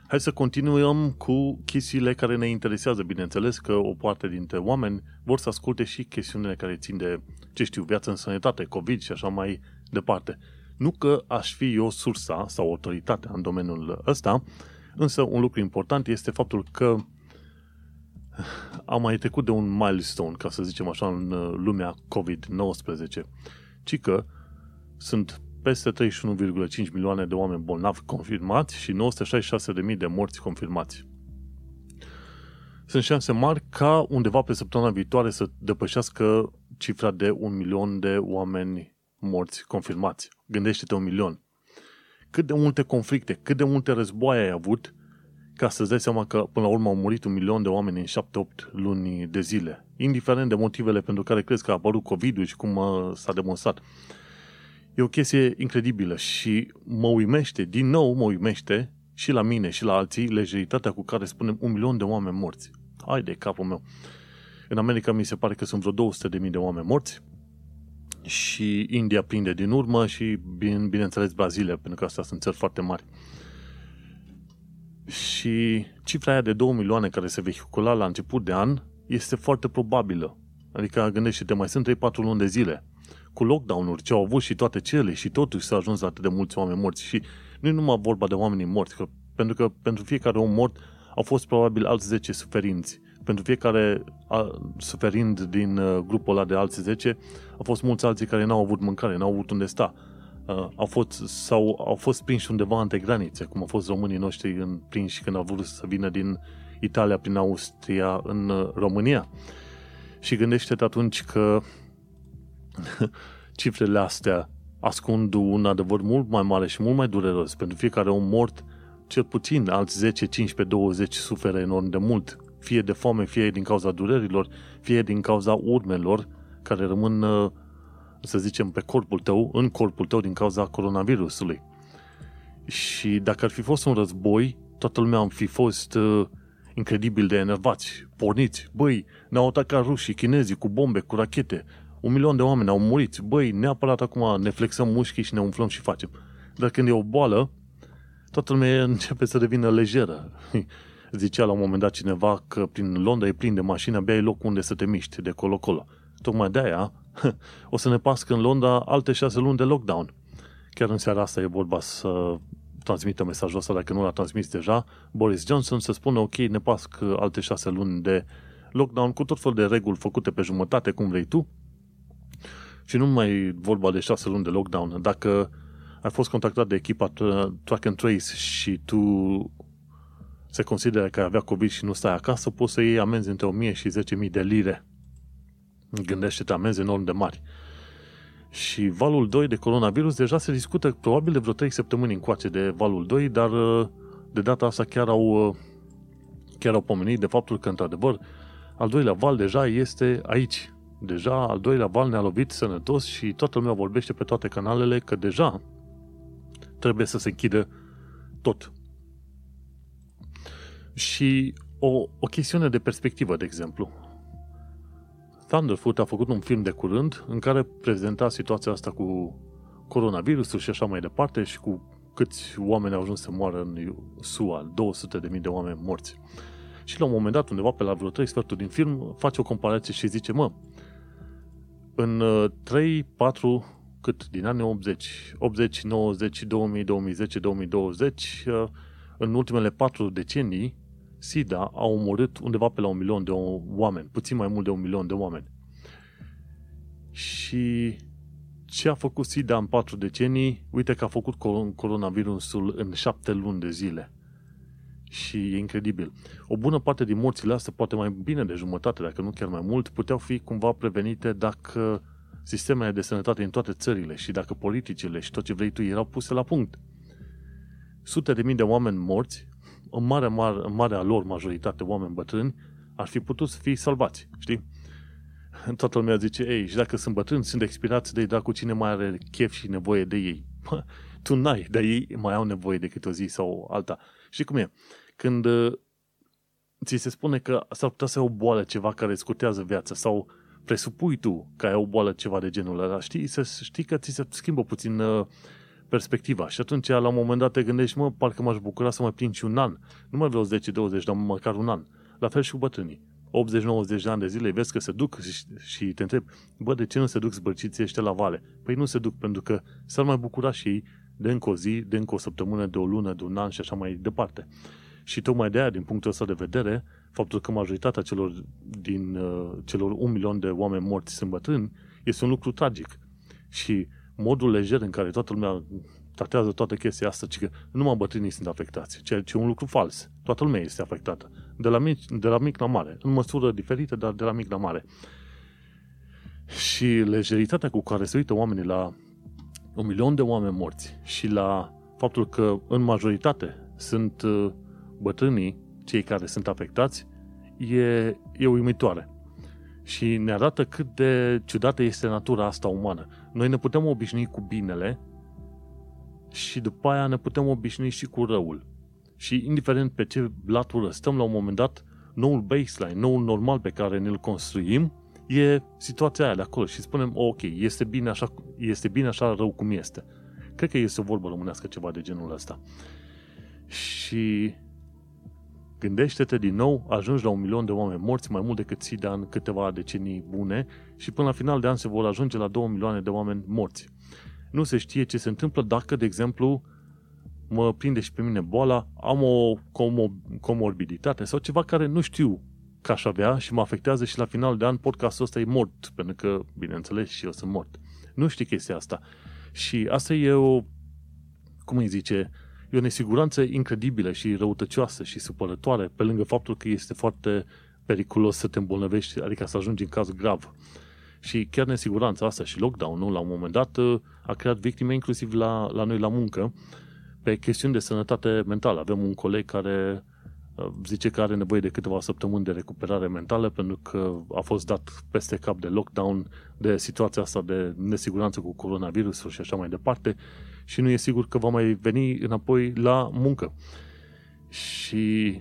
Hai să continuăm cu chestiile care ne interesează. Bineînțeles că o parte dintre oameni vor să asculte și chestiunile care țin de, ce știu, viață în sănătate, COVID și așa mai departe. Nu că aș fi eu sursa sau autoritatea în domeniul ăsta, însă un lucru important este faptul că am mai trecut de un milestone, ca să zicem așa, în lumea COVID-19, ci că sunt peste 31,5 milioane de oameni bolnavi confirmați și 966.000 de morți confirmați. Sunt șanse mari ca undeva pe săptămâna viitoare să depășească cifra de un milion de oameni morți confirmați. Gândește-te un milion. Cât de multe conflicte, cât de multe războaie ai avut ca să-ți dai seama că până la urmă au murit un milion de oameni în 7-8 luni de zile. Indiferent de motivele pentru care crezi că a apărut COVID-ul și cum uh, s-a demonstrat. E o chestie incredibilă și mă uimește, din nou mă uimește și la mine și la alții lejeritatea cu care spunem un milion de oameni morți. Hai de capul meu. În America mi se pare că sunt vreo 200.000 de oameni morți și India prinde din urmă și, bine, bineînțeles, Brazilia, pentru că astea sunt țări foarte mari. Și cifra aia de 2 milioane care se vehicula la început de an este foarte probabilă. Adică gândește-te, mai sunt 3-4 luni de zile cu lockdown-uri ce au avut și toate cele și totuși s-a ajuns la atât de mulți oameni morți și nu e numai vorba de oameni morți, că, pentru că pentru fiecare om mort au fost probabil alți 10 suferinți. Pentru fiecare a, suferind din uh, grupul ăla de alți 10, au fost mulți alții care n-au avut mâncare, n-au avut unde sta. Uh, au, fost, sau au fost prinși undeva între granițe, cum au fost românii noștri în, prinși când au vrut să vină din Italia prin Austria în uh, România. Și gândește-te atunci că cifrele astea ascund un adevăr mult mai mare și mult mai dureros. Pentru fiecare om mort, cel puțin alți 10, 15, 20 suferă enorm de mult. Fie de foame, fie din cauza durerilor, fie din cauza urmelor care rămân, uh, să zicem, pe corpul tău, în corpul tău din cauza coronavirusului. Și dacă ar fi fost un război, toată lumea am fi fost uh, incredibil de enervați, porniți. Băi, ne-au atacat rușii, chinezii cu bombe, cu rachete, un milion de oameni au murit. Băi, neapărat acum ne flexăm mușchii și ne umflăm și facem. Dar când e o boală, toată lumea începe să devină lejeră. Zicea la un moment dat cineva că prin Londra e plin de mașini, abia ai loc unde să te miști de colo-colo. Tocmai de aia o să ne pască în Londra alte șase luni de lockdown. Chiar în seara asta e vorba să transmită mesajul ăsta, dacă nu l-a transmis deja, Boris Johnson să spună, ok, ne pasc alte șase luni de lockdown cu tot fel de reguli făcute pe jumătate, cum vrei tu, și nu mai vorba de șase luni de lockdown. Dacă ai fost contactat de echipa Track and Trace și tu se consideră că ai avea COVID și nu stai acasă, poți să iei amenzi între 1000 și 10.000 de lire. Gândește-te amenzi enorm de mari. Și valul 2 de coronavirus deja se discută probabil de vreo 3 săptămâni încoace de valul 2, dar de data asta chiar au, chiar au pomenit de faptul că, într-adevăr, al doilea val deja este aici, Deja al doilea val ne-a lovit sănătos și toată lumea vorbește pe toate canalele că deja trebuie să se închidă tot. Și o, o chestiune de perspectivă, de exemplu. Thunderfoot a făcut un film de curând în care prezenta situația asta cu coronavirusul și așa mai departe și cu câți oameni au ajuns să moară în SUA, 200.000 de oameni morți. Și la un moment dat, undeva pe la vreo 3 sferturi din film, face o comparație și zice, mă, în 3, uh, 4, cât din anii 80, 80, 90, 2000, 2010, 2020, în ultimele 4 decenii, SIDA a omorât undeva pe la un milion de oameni, puțin mai mult de un milion de oameni. Și ce a făcut SIDA în 4 decenii? Uite că a făcut coronavirusul în 7 luni de zile și e incredibil. O bună parte din morțile astea, poate mai bine de jumătate, dacă nu chiar mai mult, puteau fi cumva prevenite dacă sistemele de sănătate în toate țările și dacă politicile și tot ce vrei tu erau puse la punct. Sute de mii de oameni morți, în mare, mare, în marea lor majoritate oameni bătrâni, ar fi putut să fie salvați, știi? Toată lumea zice, ei, și dacă sunt bătrâni, sunt expirați de ei, cu cine mai are chef și nevoie de ei? tu n-ai, dar ei mai au nevoie de câte o zi sau alta. Și cum e? Când uh, ți se spune că s-ar putea să ai o boală, ceva care îți scutează viața sau presupui tu că ai o boală, ceva de genul ăla, știi, să știi că ți se schimbă puțin uh, perspectiva. Și atunci, la un moment dat, te gândești, mă, parcă m-aș bucura să mai plin și un an. Nu mai vreau 10-20, dar măcar un an. La fel și cu bătrânii. 80-90 de ani de zile, vezi că se duc și, și te întreb, bă, de ce nu se duc zbărciții ăștia la vale? Păi nu se duc pentru că s-ar mai bucura și ei de încă o zi, de încă o săptămână, de o lună, de un an și așa mai departe. Și tocmai de aia, din punctul ăsta de vedere, faptul că majoritatea celor din uh, celor un milion de oameni morți sunt bătrâni, este un lucru tragic. Și modul lejer în care toată lumea tratează toată chestia asta, ci că numai bătrânii sunt afectați, ceea ce e un lucru fals. Toată lumea este afectată. De la, mic, de la mic la mare. În măsură diferită, dar de la mic la mare. Și lejeritatea cu care se uită oamenii la un milion de oameni morți și la faptul că în majoritate sunt uh, bătrânii cei care sunt afectați, e, e uimitoare. Și ne arată cât de ciudată este natura asta umană. Noi ne putem obișnui cu binele și după aia ne putem obișnui și cu răul. Și indiferent pe ce latură stăm la un moment dat, noul baseline, noul normal pe care ne-l construim, e situația aia de acolo și spunem, ok, este bine așa, este bine așa rău cum este. Cred că este o vorbă românească ceva de genul ăsta. Și gândește-te din nou, ajungi la un milion de oameni morți, mai mult decât ții de an câteva decenii bune și până la final de an se vor ajunge la 2 milioane de oameni morți. Nu se știe ce se întâmplă dacă, de exemplu, mă prinde și pe mine boala, am o comorbiditate sau ceva care nu știu că aș avea și mă afectează și la final de an podcastul ăsta e mort, pentru că, bineînțeles, și eu sunt mort. Nu știi chestia asta. Și asta e o, cum îi zice, e o nesiguranță incredibilă și răutăcioasă și supărătoare, pe lângă faptul că este foarte periculos să te îmbolnăvești, adică să ajungi în caz grav. Și chiar nesiguranța asta și lockdown-ul, la un moment dat, a creat victime inclusiv la, la noi la muncă, pe chestiuni de sănătate mentală. Avem un coleg care uh, zice că are nevoie de câteva săptămâni de recuperare mentală pentru că a fost dat peste cap de lockdown, de situația asta de nesiguranță cu coronavirusul și așa mai departe și nu e sigur că va mai veni înapoi la muncă. Și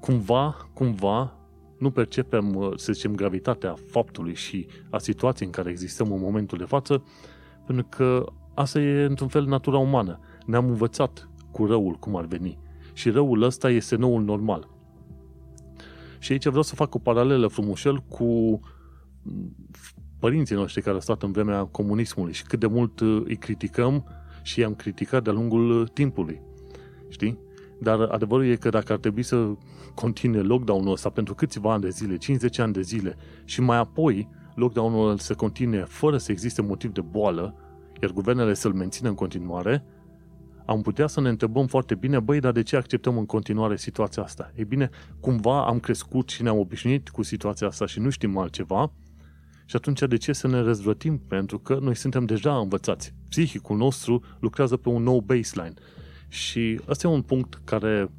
cumva, cumva, nu percepem, uh, să zicem, gravitatea faptului și a situației în care existăm în momentul de față, pentru că asta e, într-un fel, natura umană. Ne-am învățat cu răul cum ar veni. Și răul ăsta este noul normal. Și aici vreau să fac o paralelă frumușel cu părinții noștri care au stat în vremea comunismului și cât de mult uh, îi criticăm și i-am criticat de-a lungul uh, timpului. Știi? Dar adevărul e că dacă ar trebui să continue lockdown-ul ăsta pentru câțiva ani de zile, 50 ani de zile, și mai apoi lockdown-ul să continue fără să existe motiv de boală, iar guvernele să-l mențină în continuare, am putea să ne întrebăm foarte bine, băi, dar de ce acceptăm în continuare situația asta? Ei bine, cumva am crescut și ne-am obișnuit cu situația asta și nu știm altceva și atunci de ce să ne răzvrătim? Pentru că noi suntem deja învățați. Psihicul nostru lucrează pe un nou baseline. Și ăsta e un punct care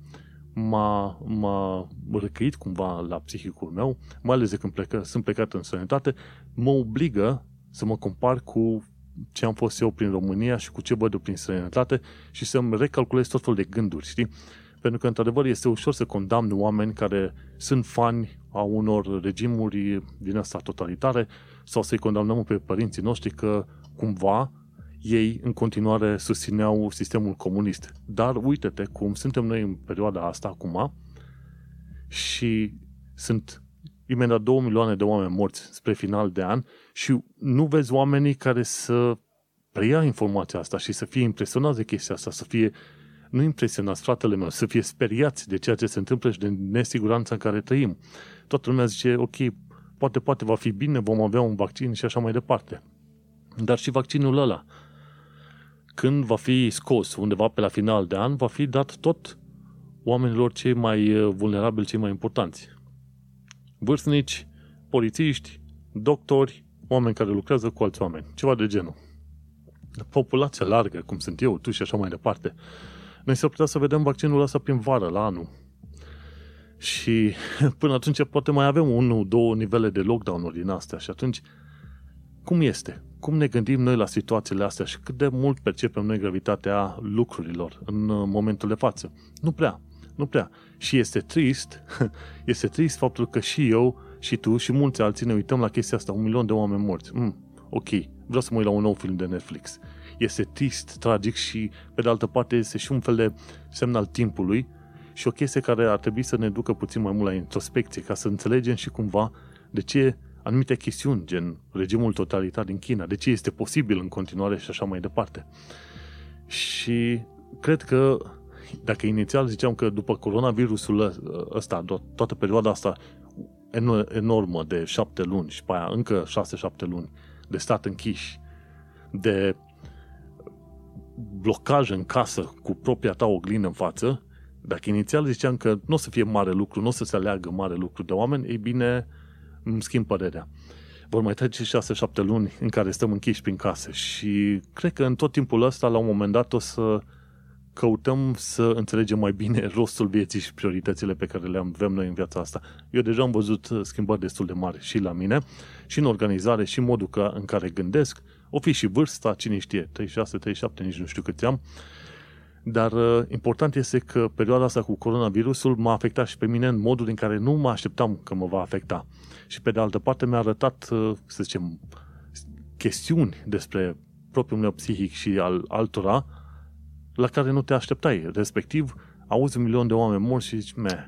m-a, m-a răcăit cumva la psihicul meu, mai ales de când plecă, sunt plecat în sănătate, mă obligă să mă compar cu ce am fost eu prin România și cu ce văd eu prin străinătate și să-mi recalculez tot felul de gânduri, știi? Pentru că, într-adevăr, este ușor să condamn oameni care sunt fani a unor regimuri din asta totalitare sau să-i condamnăm pe părinții noștri că cumva ei în continuare susțineau sistemul comunist. Dar uite-te cum suntem noi în perioada asta acum și sunt imediat 2 milioane de oameni morți spre final de an și nu vezi oamenii care să preia informația asta și să fie impresionați de chestia asta, să fie nu impresionați, fratele meu, să fie speriați de ceea ce se întâmplă și de nesiguranța în care trăim. Toată lumea zice, ok, poate, poate va fi bine, vom avea un vaccin și așa mai departe. Dar și vaccinul ăla, când va fi scos undeva pe la final de an, va fi dat tot oamenilor cei mai uh, vulnerabili, cei mai importanți. Vârstnici, polițiști, doctori, oameni care lucrează cu alți oameni, ceva de genul. Populația largă, cum sunt eu, tu și așa mai departe. Noi s-ar putea să vedem vaccinul ăsta prin vară, la anul. Și până atunci poate mai avem unul, două nivele de lockdown-uri din astea și atunci cum este? Cum ne gândim noi la situațiile astea și cât de mult percepem noi gravitatea lucrurilor în uh, momentul de față? Nu prea, nu prea. Și este trist, este trist faptul că și eu, și tu, și mulți alții ne uităm la chestia asta, un milion de oameni morți. Mm, ok, vreau să mă uit la un nou film de Netflix. este trist, tragic și, pe de altă parte, este și un fel de semn al timpului și o chestie care ar trebui să ne ducă puțin mai mult la introspecție, ca să înțelegem și cumva de ce anumite chestiuni, gen regimul totalitar din China, de ce este posibil în continuare și așa mai departe. Și cred că dacă inițial ziceam că după coronavirusul ăsta, toată perioada asta enormă de șapte luni și pe aia încă șase-șapte luni de stat închiși, de blocaj în casă cu propria ta oglindă în față, dacă inițial ziceam că nu o să fie mare lucru, nu o să se aleagă mare lucru de oameni, ei bine, îmi schimb părerea. Vor mai trece 6-7 luni în care stăm închiși prin case și cred că în tot timpul ăsta, la un moment dat, o să căutăm să înțelegem mai bine rostul vieții și prioritățile pe care le avem noi în viața asta. Eu deja am văzut schimbări destul de mari și la mine, și în organizare, și în modul în care gândesc. O fi și vârsta, cine știe, 36, 37, nici nu știu cât am. Dar uh, important este că perioada asta cu coronavirusul m-a afectat și pe mine în modul în care nu mă așteptam că mă va afecta. Și pe de altă parte mi-a arătat, uh, să zicem, chestiuni despre propriul meu psihic și al altora la care nu te așteptai. Respectiv, auzi un milion de oameni morți și zici, meh,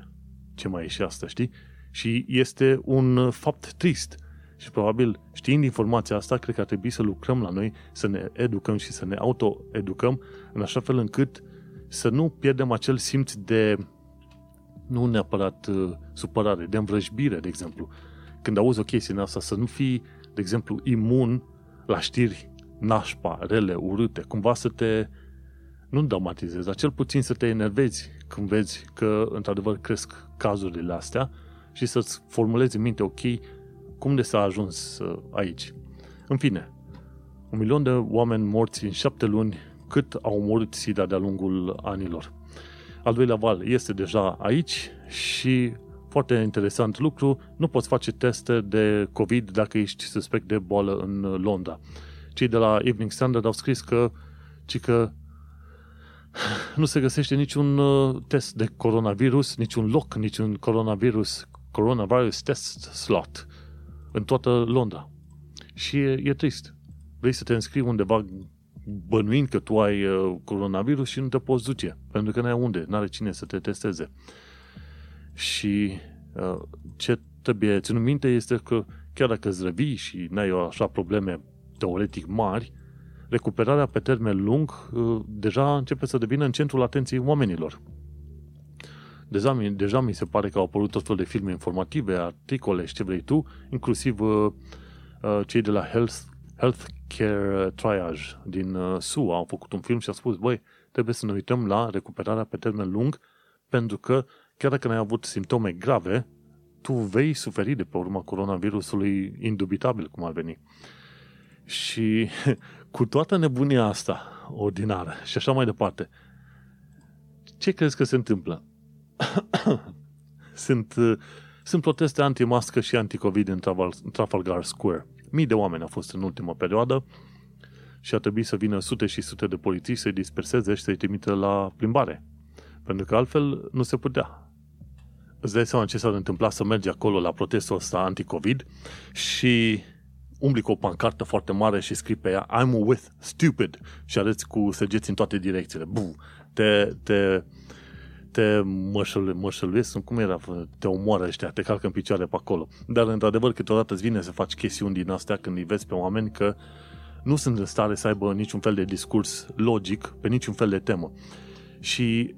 ce mai e și asta, știi? Și este un fapt trist. Și probabil, știind informația asta, cred că ar trebui să lucrăm la noi, să ne educăm și să ne auto-educăm, în așa fel încât să nu pierdem acel simț de, nu neapărat uh, supărare, de învrăjbire, de exemplu. Când auzi o chestie în asta, să nu fii, de exemplu, imun la știri nașpa, rele, urâte, cumva să te, nu dramatizezi, dar cel puțin să te enervezi când vezi că, într-adevăr, cresc cazurile astea și să-ți formulezi în minte, ok, cum de s-a ajuns uh, aici? În fine, un milion de oameni morți în șapte luni, cât au murit SIDA de-a lungul anilor. Al doilea val este deja aici și foarte interesant lucru, nu poți face teste de COVID dacă ești suspect de boală în Londra. Cei de la Evening Standard au scris că, ci că nu se găsește niciun uh, test de coronavirus, niciun loc, niciun coronavirus, coronavirus test slot în toată Londra. Și e, e trist. Vrei să te înscrii undeva bănuind că tu ai uh, coronavirus și nu te poți duce. Pentru că n-ai unde, n-are cine să te testeze. Și uh, ce trebuie ținut minte este că chiar dacă îți revii și n-ai așa probleme teoretic mari, recuperarea pe termen lung uh, deja începe să devină în centrul atenției oamenilor. Deja, deja mi se pare că au apărut tot fel de filme informative, articole și ce vrei tu, inclusiv uh, uh, cei de la Health, Healthcare Triage din uh, SUA au făcut un film și au spus, băi, trebuie să ne uităm la recuperarea pe termen lung, pentru că chiar dacă n-ai avut simptome grave, tu vei suferi de pe urma coronavirusului indubitabil cum ar veni. Și cu toată nebunia asta ordinară și așa mai departe, ce crezi că se întâmplă? sunt, sunt proteste anti-mască și anti-COVID în Trafalgar Square. Mii de oameni au fost în ultima perioadă și a trebuit să vină sute și sute de polițiști să-i disperseze și să-i trimită la plimbare. Pentru că altfel nu se putea. Îți dai seama ce s-ar întâmpla să mergi acolo la protestul ăsta anti-COVID și umbli cu o pancartă foarte mare și scrii pe ea I'm with stupid și arăți cu săgeți în toate direcțiile. Buf, te, te, te mășăl, mășăluiesc, cum era, te omoară ăștia, te calcă în picioare pe acolo. Dar, într-adevăr, câteodată îți vine să faci chestiuni din astea când îi vezi pe oameni că nu sunt în stare să aibă niciun fel de discurs logic pe niciun fel de temă. Și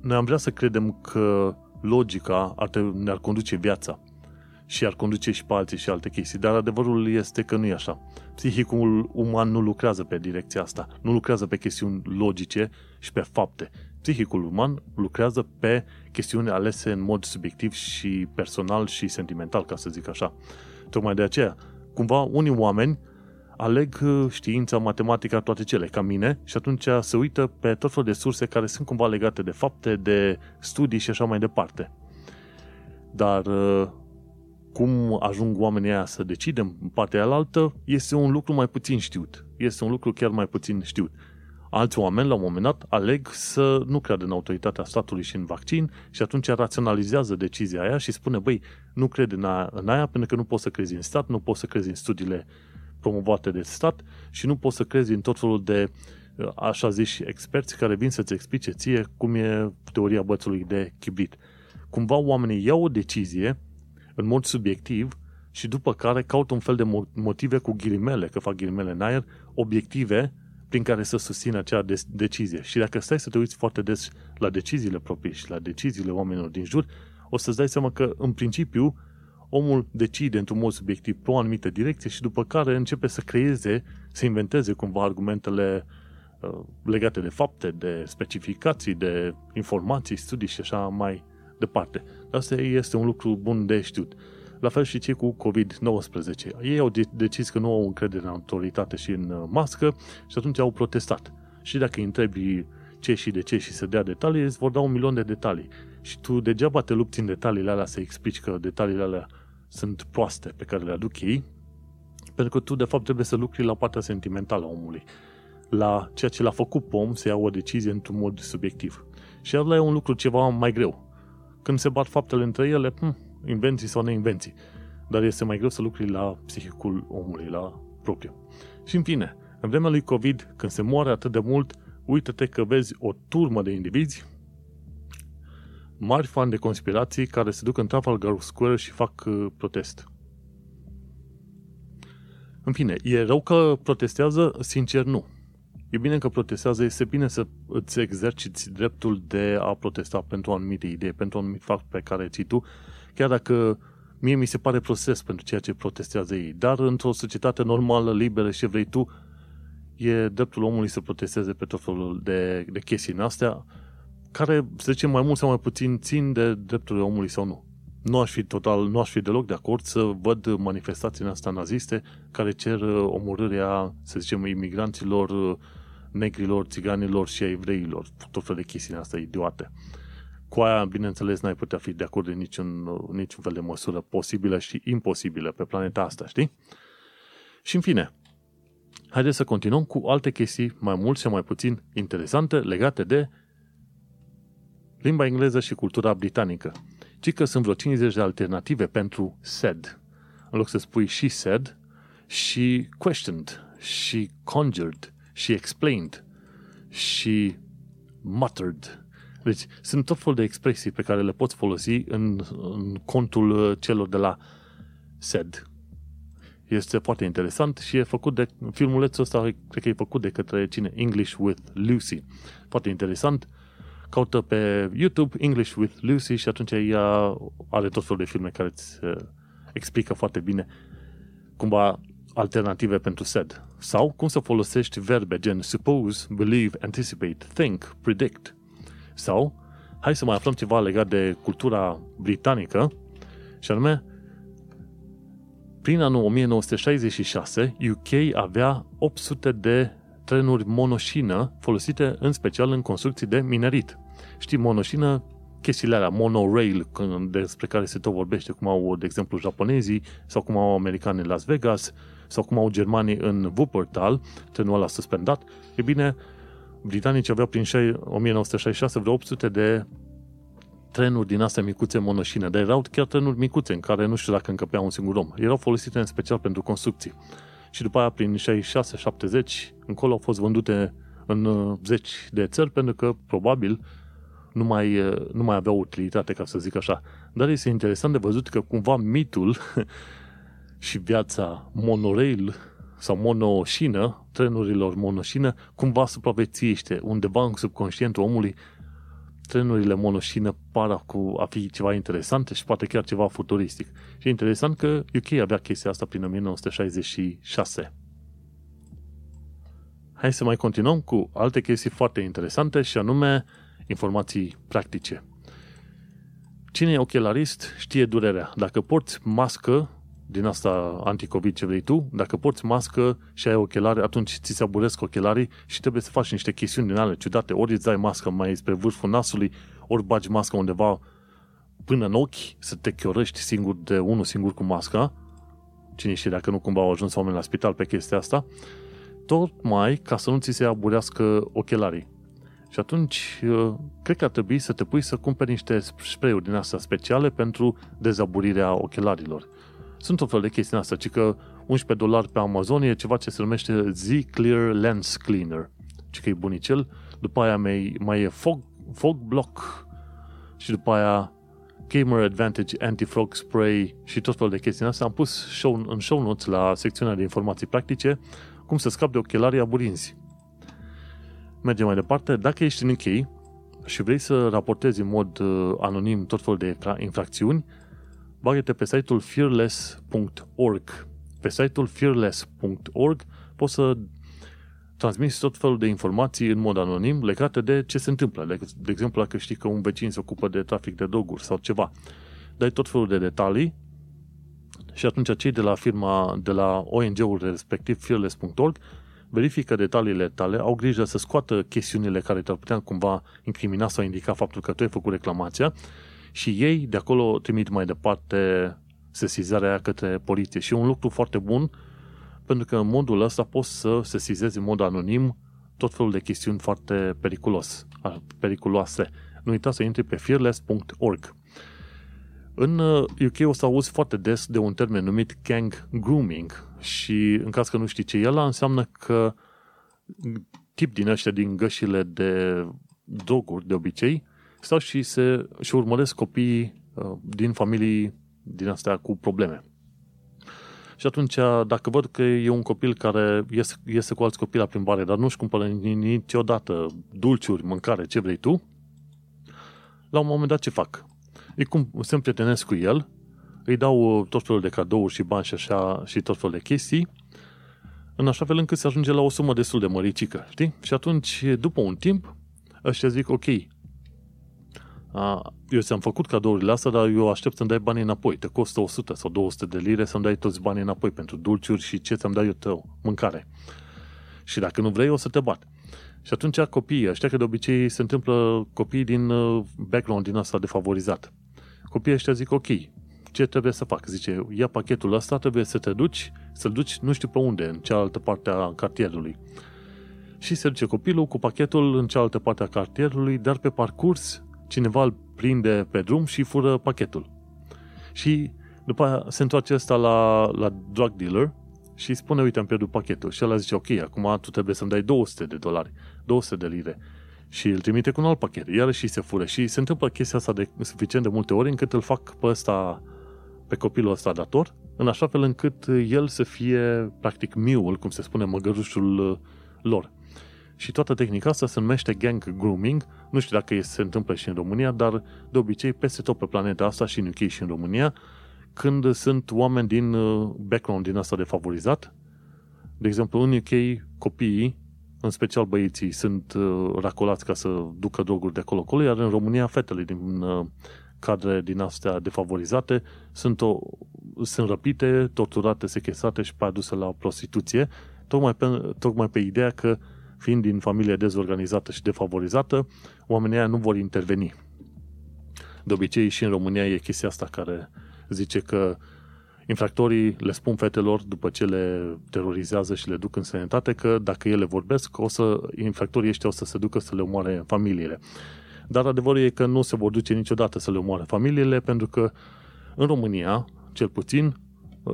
noi am vrea să credem că logica ar te, ne-ar conduce viața și ar conduce și pe alții și alte chestii, dar adevărul este că nu e așa. Psihicul uman nu lucrează pe direcția asta, nu lucrează pe chestiuni logice și pe fapte. Psihicul uman lucrează pe chestiuni alese în mod subiectiv și personal și sentimental, ca să zic așa. Tocmai de aceea, cumva, unii oameni aleg uh, știința, matematica, toate cele, ca mine, și atunci se uită pe tot felul de surse care sunt cumva legate de fapte, de studii și așa mai departe. Dar uh, cum ajung oamenii aia să decidem în partea alaltă, este un lucru mai puțin știut. Este un lucru chiar mai puțin știut. Alți oameni, la un moment dat, aleg să nu creadă în autoritatea statului și în vaccin și atunci raționalizează decizia aia și spune, băi, nu cred în aia, în aia pentru că nu poți să crezi în stat, nu poți să crezi în studiile promovate de stat și nu poți să crezi în tot felul de uh, așa ziși experți care vin să-ți explice ție cum e teoria bățului de chibrit. Cumva oamenii iau o decizie în mod subiectiv și după care caută un fel de motive cu ghilimele, că fac ghilimele în aer, obiective prin care să susțină acea de- decizie. Și dacă stai să te uiți foarte des la deciziile proprii și la deciziile oamenilor din jur, o să-ți dai seama că, în principiu, omul decide într-un mod subiectiv pe o anumită direcție și după care începe să creeze, să inventeze cumva argumentele uh, legate de fapte, de specificații, de informații, studii și așa mai departe. Asta este un lucru bun de știut. La fel și cei cu COVID-19. Ei au decis că nu au încredere în autoritate și în uh, mască și atunci au protestat. Și dacă îi întrebi ce și de ce și să dea detalii, îți vor da un milion de detalii. Și tu degeaba te lupți în detaliile alea să explici că detaliile alea sunt proaste pe care le aduc ei, pentru că tu de fapt trebuie să lucri la partea sentimentală a omului, la ceea ce l-a făcut pe om să ia o decizie într-un mod subiectiv. Și ăla e un lucru ceva mai greu. Când se bat faptele între ele, hm, invenții sau neinvenții. Dar este mai greu să lucri la psihicul omului, la propriu. Și în fine, în vremea lui COVID, când se moare atât de mult, uită-te că vezi o turmă de indivizi mari fani de conspirații care se duc în Trafalgar Square și fac uh, protest. În fine, e rău că protestează? Sincer, nu. E bine că protestează, este bine să îți exerciți dreptul de a protesta pentru o anumită idee, pentru un anumit fapt pe care ții tu, chiar dacă mie mi se pare proces pentru ceea ce protestează ei. Dar într-o societate normală, liberă și ce vrei tu, e dreptul omului să protesteze pe tot felul de, de chestii în astea, care, să zicem, mai mult sau mai puțin țin de drepturile omului sau nu. Nu aș fi total, nu aș fi deloc de acord să văd manifestațiile astea naziste care cer uh, omorârea, să zicem, imigranților, uh, negrilor, țiganilor și a evreilor. Tot fel de chestii astea idiote. Cu aia, bineînțeles, n-ai putea fi de acord în niciun, uh, niciun fel de măsură posibilă și imposibilă pe planeta asta, știi? Și în fine, haideți să continuăm cu alte chestii mai mult și mai puțin interesante legate de limba engleză și cultura britanică. Ci că sunt vreo 50 de alternative pentru said. În loc să spui și said, și questioned, și conjured, și explained, și muttered. Deci sunt tot fel de expresii pe care le poți folosi în, în contul uh, celor de la SED. Este foarte interesant și e făcut de, filmulețul ăsta cred că e făcut de către cine? English with Lucy. Foarte interesant caută pe YouTube English with Lucy și atunci ea are tot felul de filme care îți uh, explică foarte bine cumva alternative pentru SED. Sau cum să folosești verbe gen suppose, believe, anticipate, think, predict. Sau, hai să mai aflăm ceva legat de cultura britanică și anume, prin anul 1966, UK avea 800 de trenuri monoșină folosite în special în construcții de minerit. Știi, monoșină, chestiile alea, monorail, despre care se tot vorbește, cum au, de exemplu, japonezii sau cum au americanii în Las Vegas sau cum au germanii în Wuppertal, trenul ăla suspendat. E bine, britanicii aveau prin 1966 vreo 800 de trenuri din astea micuțe monoșine, dar erau chiar trenuri micuțe în care nu știu dacă încăpea un singur om. Erau folosite în special pentru construcții și după aia prin 66-70 încolo au fost vândute în uh, zeci de țări pentru că probabil nu mai, uh, nu mai aveau utilitate, ca să zic așa. Dar este interesant de văzut că cumva mitul și viața monorail sau monoșină, trenurilor monoșină, cumva supraviețuiește undeva în subconștientul omului trenurile monoșină par cu a fi ceva interesant și poate chiar ceva futuristic. Și e interesant că UK avea chestia asta prin 1966. Hai să mai continuăm cu alte chestii foarte interesante și anume informații practice. Cine e ochelarist știe durerea. Dacă porți mască, din asta anticovid ce vrei tu, dacă porți mască și ai ochelari, atunci ți se aburesc ochelarii și trebuie să faci niște chestiuni din ale ciudate. Ori îți dai mască mai spre vârful nasului, ori bagi masca undeva până în ochi, să te chiorăști singur de unul singur cu masca. Cine știe dacă nu cumva au ajuns oameni la spital pe chestia asta. Tocmai ca să nu ți se aburească ochelarii. Și atunci, uh, cred că ar trebui să te pui să cumperi niște spray-uri din astea speciale pentru dezaburirea ochelarilor sunt tot fel de chestii asta, ci că 11 dolari pe Amazon e ceva ce se numește Z-Clear Lens Cleaner. Ce că e bunicel. După aia mai, mai e Fog, Fog Block și după aia Gamer Advantage Anti-Frog Spray și tot felul de chestii astea. Am pus show, în show notes la secțiunea de informații practice cum să scapi de ochelarii aburinzi. Mergem mai departe. Dacă ești în UK și vrei să raportezi în mod uh, anonim tot felul de infracțiuni, bagă-te pe site-ul fearless.org. Pe site-ul fearless.org poți să transmiți tot felul de informații în mod anonim legate de ce se întâmplă. De, de exemplu, dacă știi că un vecin se ocupă de trafic de droguri sau ceva, dai tot felul de detalii și atunci cei de la firma, de la ONG-ul respectiv, fearless.org, verifică detaliile tale, au grijă să scoată chestiunile care te-ar putea cumva incrimina sau indica faptul că tu ai făcut reclamația și ei de acolo trimit mai departe sesizarea către poliție. Și e un lucru foarte bun pentru că în modul ăsta poți să sesizezi în mod anonim tot felul de chestiuni foarte periculos, periculoase. Nu uita să intri pe fearless.org. În UK uh, o să auzi foarte des de un termen numit gang grooming și în caz că nu știi ce e ăla, înseamnă că tip din ăștia din gășile de droguri, de obicei, stau și, se, și urmăresc copiii uh, din familii din astea cu probleme. Și atunci, dacă văd că e un copil care iese, iese cu alți copii la plimbare, dar nu-și cumpără niciodată dulciuri, mâncare, ce vrei tu, la un moment dat ce fac? Îi cum, se împrietenesc cu el, îi dau tot felul de cadouri și bani și așa și tot felul de chestii, în așa fel încât se ajunge la o sumă destul de măricică, știi? Și atunci, după un timp, ăștia zic, ok, a, eu ți-am făcut cadourile astea, dar eu aștept să-mi dai banii înapoi. Te costă 100 sau 200 de lire să-mi dai toți banii înapoi pentru dulciuri și ce ți-am dat eu tău, mâncare. Și dacă nu vrei, o să te bat. Și atunci copiii ăștia, că de obicei se întâmplă copii din uh, background din asta defavorizat. Copiii ăștia zic, ok, ce trebuie să fac? Zice, ia pachetul ăsta, trebuie să te duci, să-l duci nu știu pe unde, în cealaltă parte a cartierului. Și se duce copilul cu pachetul în cealaltă parte a cartierului, dar pe parcurs cineva îl prinde pe drum și fură pachetul. Și după aia se întoarce ăsta la, la drug dealer și spune, uite, am pierdut pachetul. Și el zice, ok, acum tu trebuie să-mi dai 200 de dolari, 200 de lire. Și îl trimite cu un alt pachet. Iar și se fură. Și se întâmplă chestia asta de suficient de multe ori încât îl fac pe ăsta, pe copilul ăsta dator, în așa fel încât el să fie, practic, miul, cum se spune, măgărușul uh, lor. Și toată tehnica asta se numește gang grooming. Nu știu dacă se întâmplă și în România, dar de obicei peste tot pe planeta asta și în UK și în România, când sunt oameni din uh, background din asta defavorizat, de exemplu, în UK copiii, în special băieții, sunt uh, racolați ca să ducă droguri de acolo-acolo, iar în România fetele din uh, cadre din astea defavorizate sunt, o, sunt răpite, torturate, sechestrate și pe aduse la prostituție, tocmai pe, tocmai pe ideea că fiind din familie dezorganizată și defavorizată, oamenii aia nu vor interveni. De obicei și în România e chestia asta care zice că infractorii le spun fetelor după ce le terorizează și le duc în sănătate că dacă ele vorbesc, o să, infractorii ăștia o să se ducă să le omoare familiile. Dar adevărul e că nu se vor duce niciodată să le omoare familiile pentru că în România, cel puțin,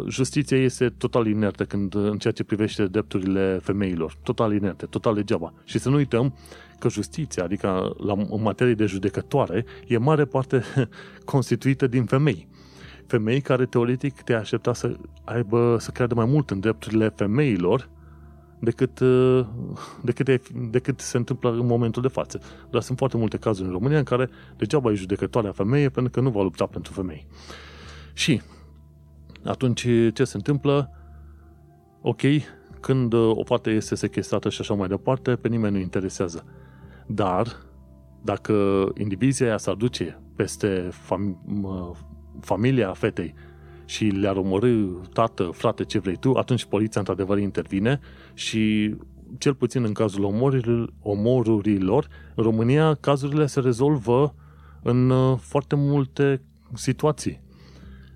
justiția este total inertă când, în ceea ce privește drepturile femeilor. Total inertă, total degeaba. Și să nu uităm că justiția, adică la, în materie de judecătoare, e mare parte constituită din femei. Femei care teoretic te aștepta să aibă, să creadă mai mult în drepturile femeilor decât, decât, decât se întâmplă în momentul de față. Dar sunt foarte multe cazuri în România în care degeaba e judecătoarea femeie pentru că nu va lupta pentru femei. Și atunci ce se întâmplă? Ok, când uh, o fată este sequestrată și așa mai departe, pe nimeni nu interesează. Dar, dacă indivizia aia s-ar duce peste fam- familia fetei și le-ar omorâ tată, frate, ce vrei tu, atunci poliția într-adevăr intervine și cel puțin în cazul omorurilor, omorurilor în România cazurile se rezolvă în uh, foarte multe situații.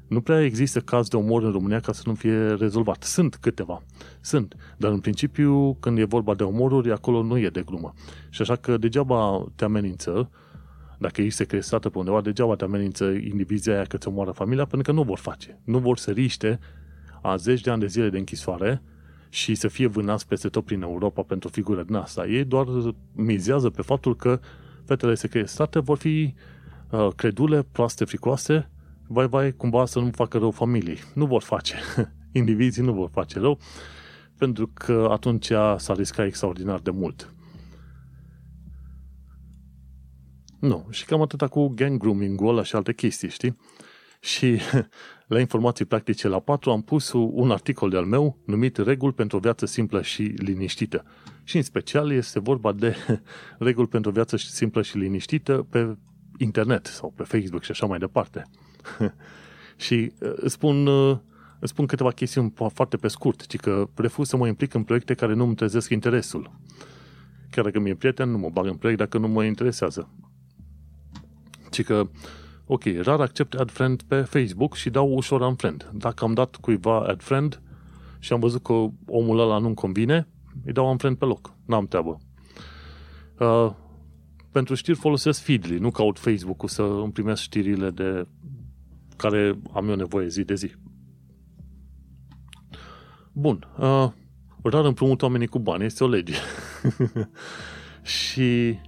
Nu prea există caz de omor în România ca să nu fie rezolvat. Sunt câteva. Sunt. Dar în principiu, când e vorba de omoruri, acolo nu e de glumă. Și așa că degeaba te amenință, dacă ești secrestată pe undeva, degeaba te amenință indivizia aia că ți omoară familia, pentru că nu vor face. Nu vor să riște a zeci de ani de zile de închisoare și să fie vânați peste tot prin Europa pentru figură din asta. Ei doar mizează pe faptul că fetele sequestrate vor fi uh, credule, proaste, fricoase, vai, vai, cumva să nu facă rău familiei. Nu vor face. Indivizii nu vor face rău, pentru că atunci s-ar risca extraordinar de mult. Nu. Și cam atâta cu gang grooming-ul ăla și alte chestii, știi? Și la informații practice la 4 am pus un articol de-al meu numit Reguli pentru o viață simplă și liniștită. Și în special este vorba de reguli pentru o viață simplă și liniștită pe internet sau pe Facebook și așa mai departe. și uh, îți spun, uh, îți spun câteva chestiuni foarte pe scurt, ci că refuz să mă implic în proiecte care nu îmi trezesc interesul. Chiar dacă mi-e prieten, nu mă bag în proiect dacă nu mă interesează. Ci că ok, rar accept add friend pe Facebook și dau ușor un friend. Dacă am dat cuiva add friend și am văzut că omul ăla nu-mi convine, îi dau un friend pe loc. N-am treabă. Uh, pentru știri folosesc Feedly, nu caut Facebook-ul să îmi primesc știrile de care am eu nevoie zi de zi. Bun. Uh, rar împrumut oamenii cu bani, este o lege. și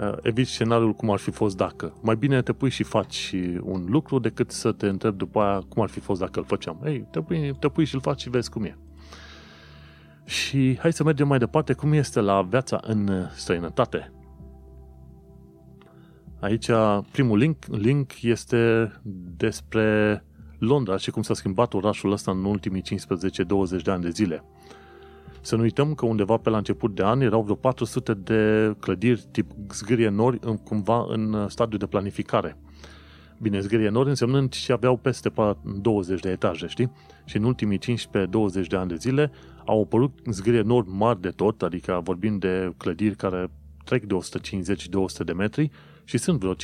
Uh, eviți scenariul cum ar fi fost dacă. Mai bine te pui și faci un lucru decât să te întrebi după aia cum ar fi fost dacă îl făceam. Ei, te pui, te pui și îl faci și vezi cum e. Și hai să mergem mai departe cum este la viața în străinătate. Aici primul link, link este despre Londra și cum s-a schimbat orașul ăsta în ultimii 15-20 de ani de zile. Să nu uităm că undeva pe la început de an erau vreo 400 de clădiri tip zgârie nori în, cumva în uh, stadiu de planificare. Bine, zgârie nori însemnând și aveau peste 20 de etaje, știi? Și în ultimii 15-20 de ani de zile au apărut zgârie nori mari de tot, adică vorbim de clădiri care trec de 150-200 de metri și sunt vreo 15-20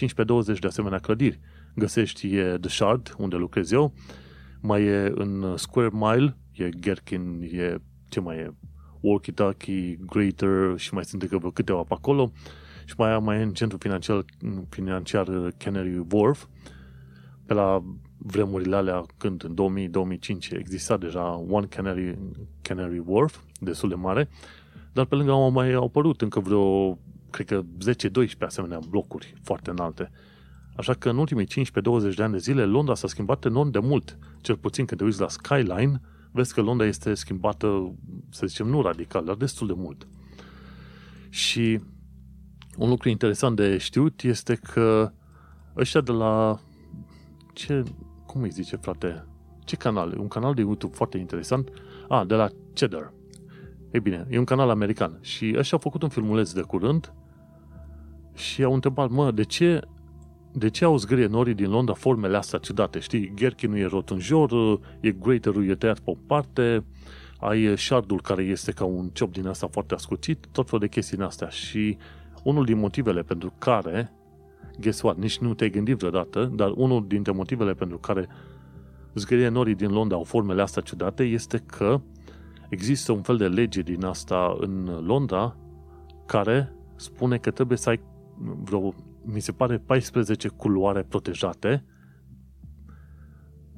de asemenea clădiri. Găsești e The Shard, unde lucrez eu, mai e în Square Mile, e Gherkin, e ce mai e, walkie-talkie, greater și mai sunt încă vreo câteva pe acolo. Și mai, mai e în centru financiar, financiar Canary Wharf. Pe la vremurile alea când în 2000-2005 exista deja One Canary, Canary Wharf destul de mare. Dar pe lângă au mai au apărut încă vreo cred că 10-12 asemenea blocuri foarte înalte Așa că în ultimii 15-20 de ani de zile Londra s-a schimbat enorm de mult. Cel puțin când te uiți la Skyline, vezi că Londra este schimbată, să zicem, nu radical, dar destul de mult. Și un lucru interesant de știut este că ăștia de la ce, cum îi zice, frate? Ce canal? Un canal de YouTube foarte interesant. Ah, de la Cheddar. Ei bine, e un canal american. Și ăștia au făcut un filmuleț de curând și au întrebat, mă, de ce de ce au zgârie norii din Londra formele astea ciudate? Știi, Gherchinul e rot în jur, e greaterul e tăiat pe o parte, ai shardul care este ca un ciop din asta foarte ascuțit, tot felul de chestii din astea. Și unul din motivele pentru care, guess what, nici nu te-ai gândit vreodată, dar unul dintre motivele pentru care zgârie norii din Londra au formele astea ciudate este că există un fel de lege din asta în Londra care spune că trebuie să ai vreo mi se pare, 14 culoare protejate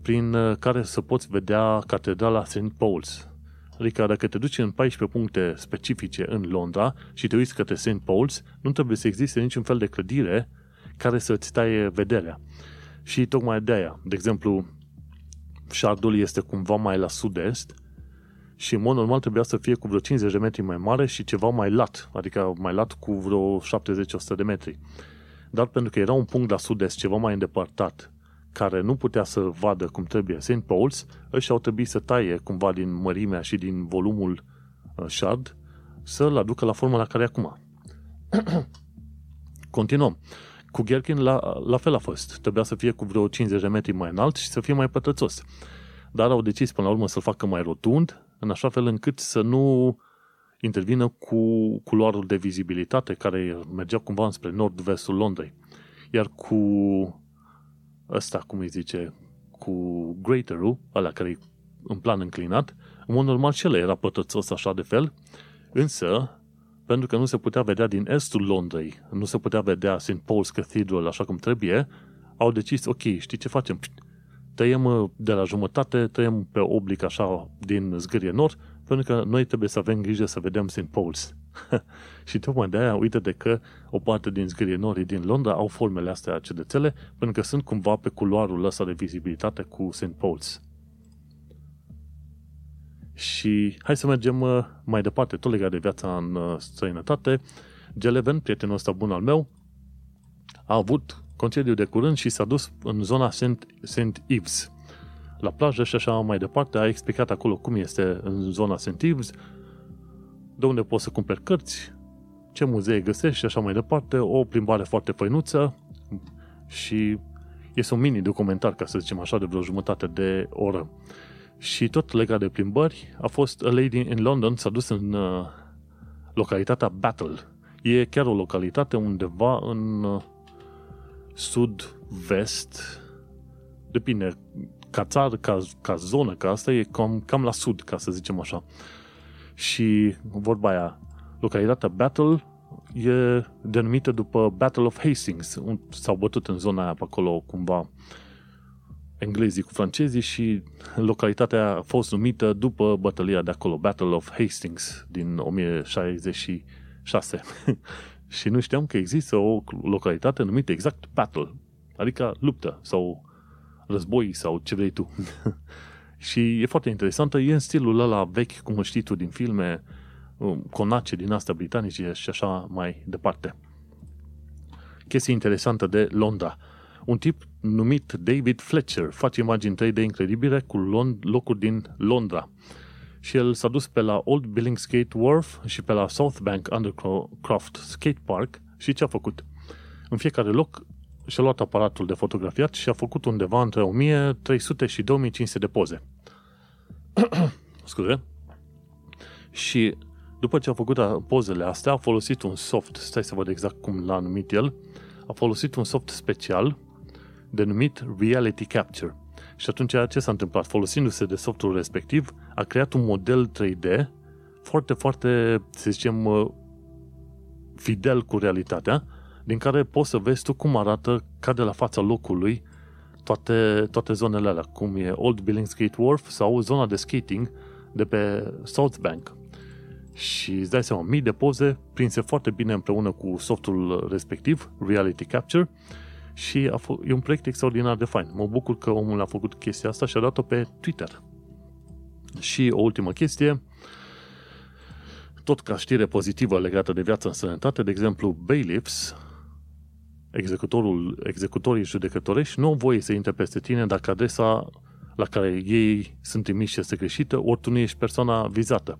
prin uh, care să poți vedea catedrala St. Paul's. Adică dacă te duci în 14 puncte specifice în Londra și te uiți către St. Paul's, nu trebuie să existe niciun fel de clădire care să-ți taie vederea. Și tocmai de aia, de exemplu, Shardul este cumva mai la sud-est și în mod normal trebuia să fie cu vreo 50 de metri mai mare și ceva mai lat, adică mai lat cu vreo 70-100 de metri dar pentru că era un punct la sud-est ceva mai îndepărtat, care nu putea să vadă cum trebuie St. Paul's, ăștia au trebuit să taie cumva din mărimea și din volumul uh, shard să-l aducă la forma la care e acum. Continuăm. Cu Gherkin la, la fel a fost. Trebuia să fie cu vreo 50 de metri mai înalt și să fie mai pătrățos. Dar au decis până la urmă să-l facă mai rotund, în așa fel încât să nu intervină cu culoarul de vizibilitate care mergea cumva spre nord-vestul Londrei. Iar cu ăsta, cum îi zice, cu greater-ul, ăla care e în plan înclinat, în mod normal și el era pătățos așa de fel, însă, pentru că nu se putea vedea din estul Londrei, nu se putea vedea St. Paul's Cathedral așa cum trebuie, au decis, ok, știi ce facem? Tăiem uh, de la jumătate, tăiem pe oblic așa din zgârie nord, pentru că noi trebuie să avem grijă să vedem St. Paul's. și tocmai de aia, uite de că o parte din zgârie nord din Londra au formele astea cedețele, pentru că sunt cumva pe culoarul ăsta de vizibilitate cu St. Paul's. Și hai să mergem uh, mai departe, tot legat de viața în uh, străinătate. Geleven, prietenul ăsta bun al meu, a avut concediu de curând și s-a dus în zona St. St. Ives, la plajă și așa mai departe. A explicat acolo cum este în zona St. Ives, de unde poți să cumperi cărți, ce muzee găsești și așa mai departe. O plimbare foarte făinuță și este un mini documentar, ca să zicem așa, de vreo jumătate de oră. Și tot legat de plimbări, a fost A Lady in London, s-a dus în uh, localitatea Battle. E chiar o localitate undeva în uh, sud-vest, depinde, ca țară, ca, ca zonă, ca asta e cam, cam la sud, ca să zicem așa. Și vorba aia, localitatea Battle e denumită după Battle of Hastings. S-au bătut în zona aia pe acolo cumva englezii cu francezii și localitatea a fost numită după bătălia de acolo, Battle of Hastings din 1066. și nu știam că există o localitate numită exact Battle, adică luptă sau război sau ce vrei tu. și e foarte interesantă, e în stilul ăla vechi, cum știi tu din filme, um, conace din astea britanice și așa mai departe. Chestie interesantă de Londra. Un tip numit David Fletcher face imagini 3D incredibile cu locuri din Londra. Și el s-a dus pe la Old Billingsgate Wharf și pe la South Bank Undercroft Skate Park și ce a făcut? În fiecare loc și-a luat aparatul de fotografiat și a făcut undeva între 1300 și 2500 de poze. Scuze. Și după ce a făcut pozele astea, a folosit un soft, stai să văd exact cum l-a numit el, a folosit un soft special denumit Reality Capture. Și atunci ce s-a întâmplat? Folosindu-se de softul respectiv, a creat un model 3D foarte, foarte, să zicem, uh, fidel cu realitatea, din care poți să vezi tu cum arată ca de la fața locului toate, toate zonele alea, cum e Old Billingsgate Wharf sau zona de skating de pe South Bank. Și îți dai seama, mii de poze prinse foarte bine împreună cu softul respectiv, Reality Capture, și a f- e un proiect extraordinar de fain. Mă bucur că omul a făcut chestia asta și a dat-o pe Twitter. Și o ultimă chestie, tot ca știre pozitivă legată de viața în sănătate, de exemplu, bailiffs, executorul, executorii judecătorești, nu au voie să intre peste tine dacă adresa la care ei sunt trimiși este greșită, ori tu nu ești persoana vizată.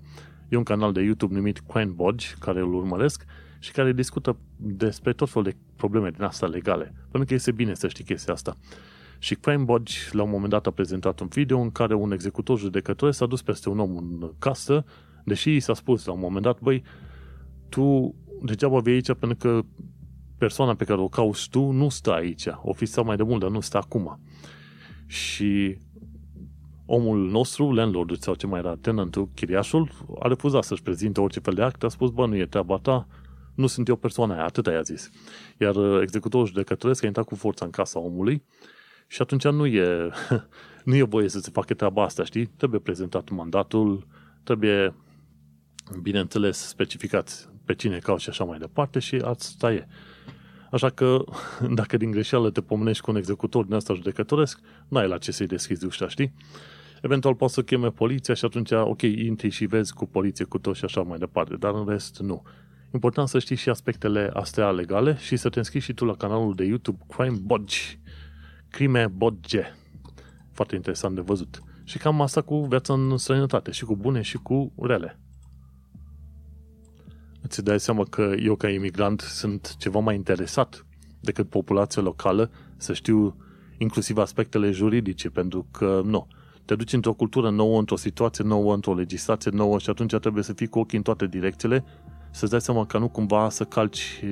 E un canal de YouTube numit Crime Bodge, care îl urmăresc, și care discută despre tot felul de probleme din asta legale. Pentru că este bine să știi chestia asta. Și Crime Bodge la un moment dat a prezentat un video în care un executor judecător s-a dus peste un om în casă, deși i s-a spus la un moment dat, băi, tu degeaba vei aici pentru că persoana pe care o cauți tu nu stă aici. O fi stat mai de mult, dar nu stă acum. Și omul nostru, landlordul sau ce mai era, tenantul, chiriașul, a refuzat să-și prezinte orice fel de act, a spus, bă, nu e treaba ta, nu sunt eu persoana aia, atât i-a zis. Iar uh, executorul judecătoresc a intrat cu forța în casa omului și atunci nu e, nu e voie să se facă treaba asta, știi? Trebuie prezentat mandatul, trebuie, bineînțeles, specificat pe cine cauți și așa mai departe și asta e. Așa că, dacă din greșeală te pomenești cu un executor din asta judecătoresc, n-ai la ce să-i deschizi ușa, știi? Eventual poți să cheme poliția și atunci, ok, intri și vezi cu poliție, cu tot și așa mai departe, dar în rest, nu. Important să știi și aspectele astea legale și să te înscrii și tu la canalul de YouTube Crime Bodge. Crime Bodge. Foarte interesant de văzut. Și cam asta cu viața în străinătate, și cu bune și cu rele. Îți dai seama că eu ca imigrant sunt ceva mai interesat decât populația locală să știu inclusiv aspectele juridice, pentru că nu, te duci într-o cultură nouă, într-o situație nouă, într-o legislație nouă și atunci trebuie să fii cu ochii în toate direcțiile să-ți dai seama că nu cumva să calci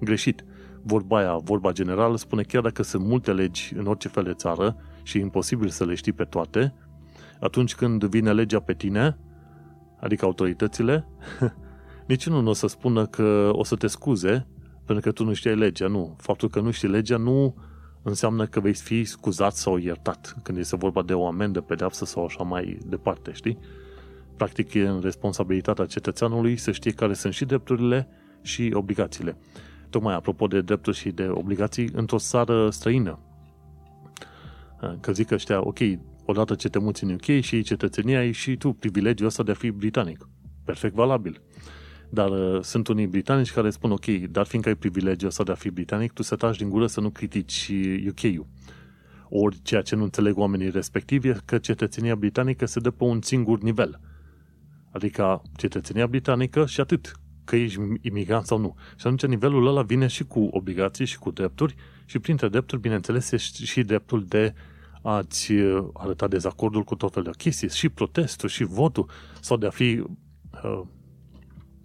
greșit. Vorba aia, vorba generală, spune chiar dacă sunt multe legi în orice fel de țară și e imposibil să le știi pe toate, atunci când vine legea pe tine, adică autoritățile, niciunul nu o să spună că o să te scuze pentru că tu nu știi legea. Nu. Faptul că nu știi legea nu înseamnă că vei fi scuzat sau iertat când este vorba de o amendă, pedeapsă sau așa mai departe, știi? Practic e în responsabilitatea cetățeanului să știe care sunt și drepturile și obligațiile. Tocmai apropo de drepturi și de obligații într-o țară străină. Că zic ăștia, ok, odată ce te muți în UK și cetățenia ai și tu privilegiul ăsta de a fi britanic. Perfect valabil. Dar uh, sunt unii britanici care spun, ok, dar fiindcă ai privilegiul ăsta de a fi britanic, tu să taci din gură să nu critici UK-ul. Ori ceea ce nu înțeleg oamenii respectivi e că cetățenia britanică se dă pe un singur nivel. Adică cetățenia britanică și atât, că ești imigrant sau nu. Și atunci nivelul ăla vine și cu obligații și cu drepturi și printre drepturi, bineînțeles, este și dreptul de a-ți uh, arăta dezacordul cu tot felul de chestii, și protestul, și votul, sau de a fi uh,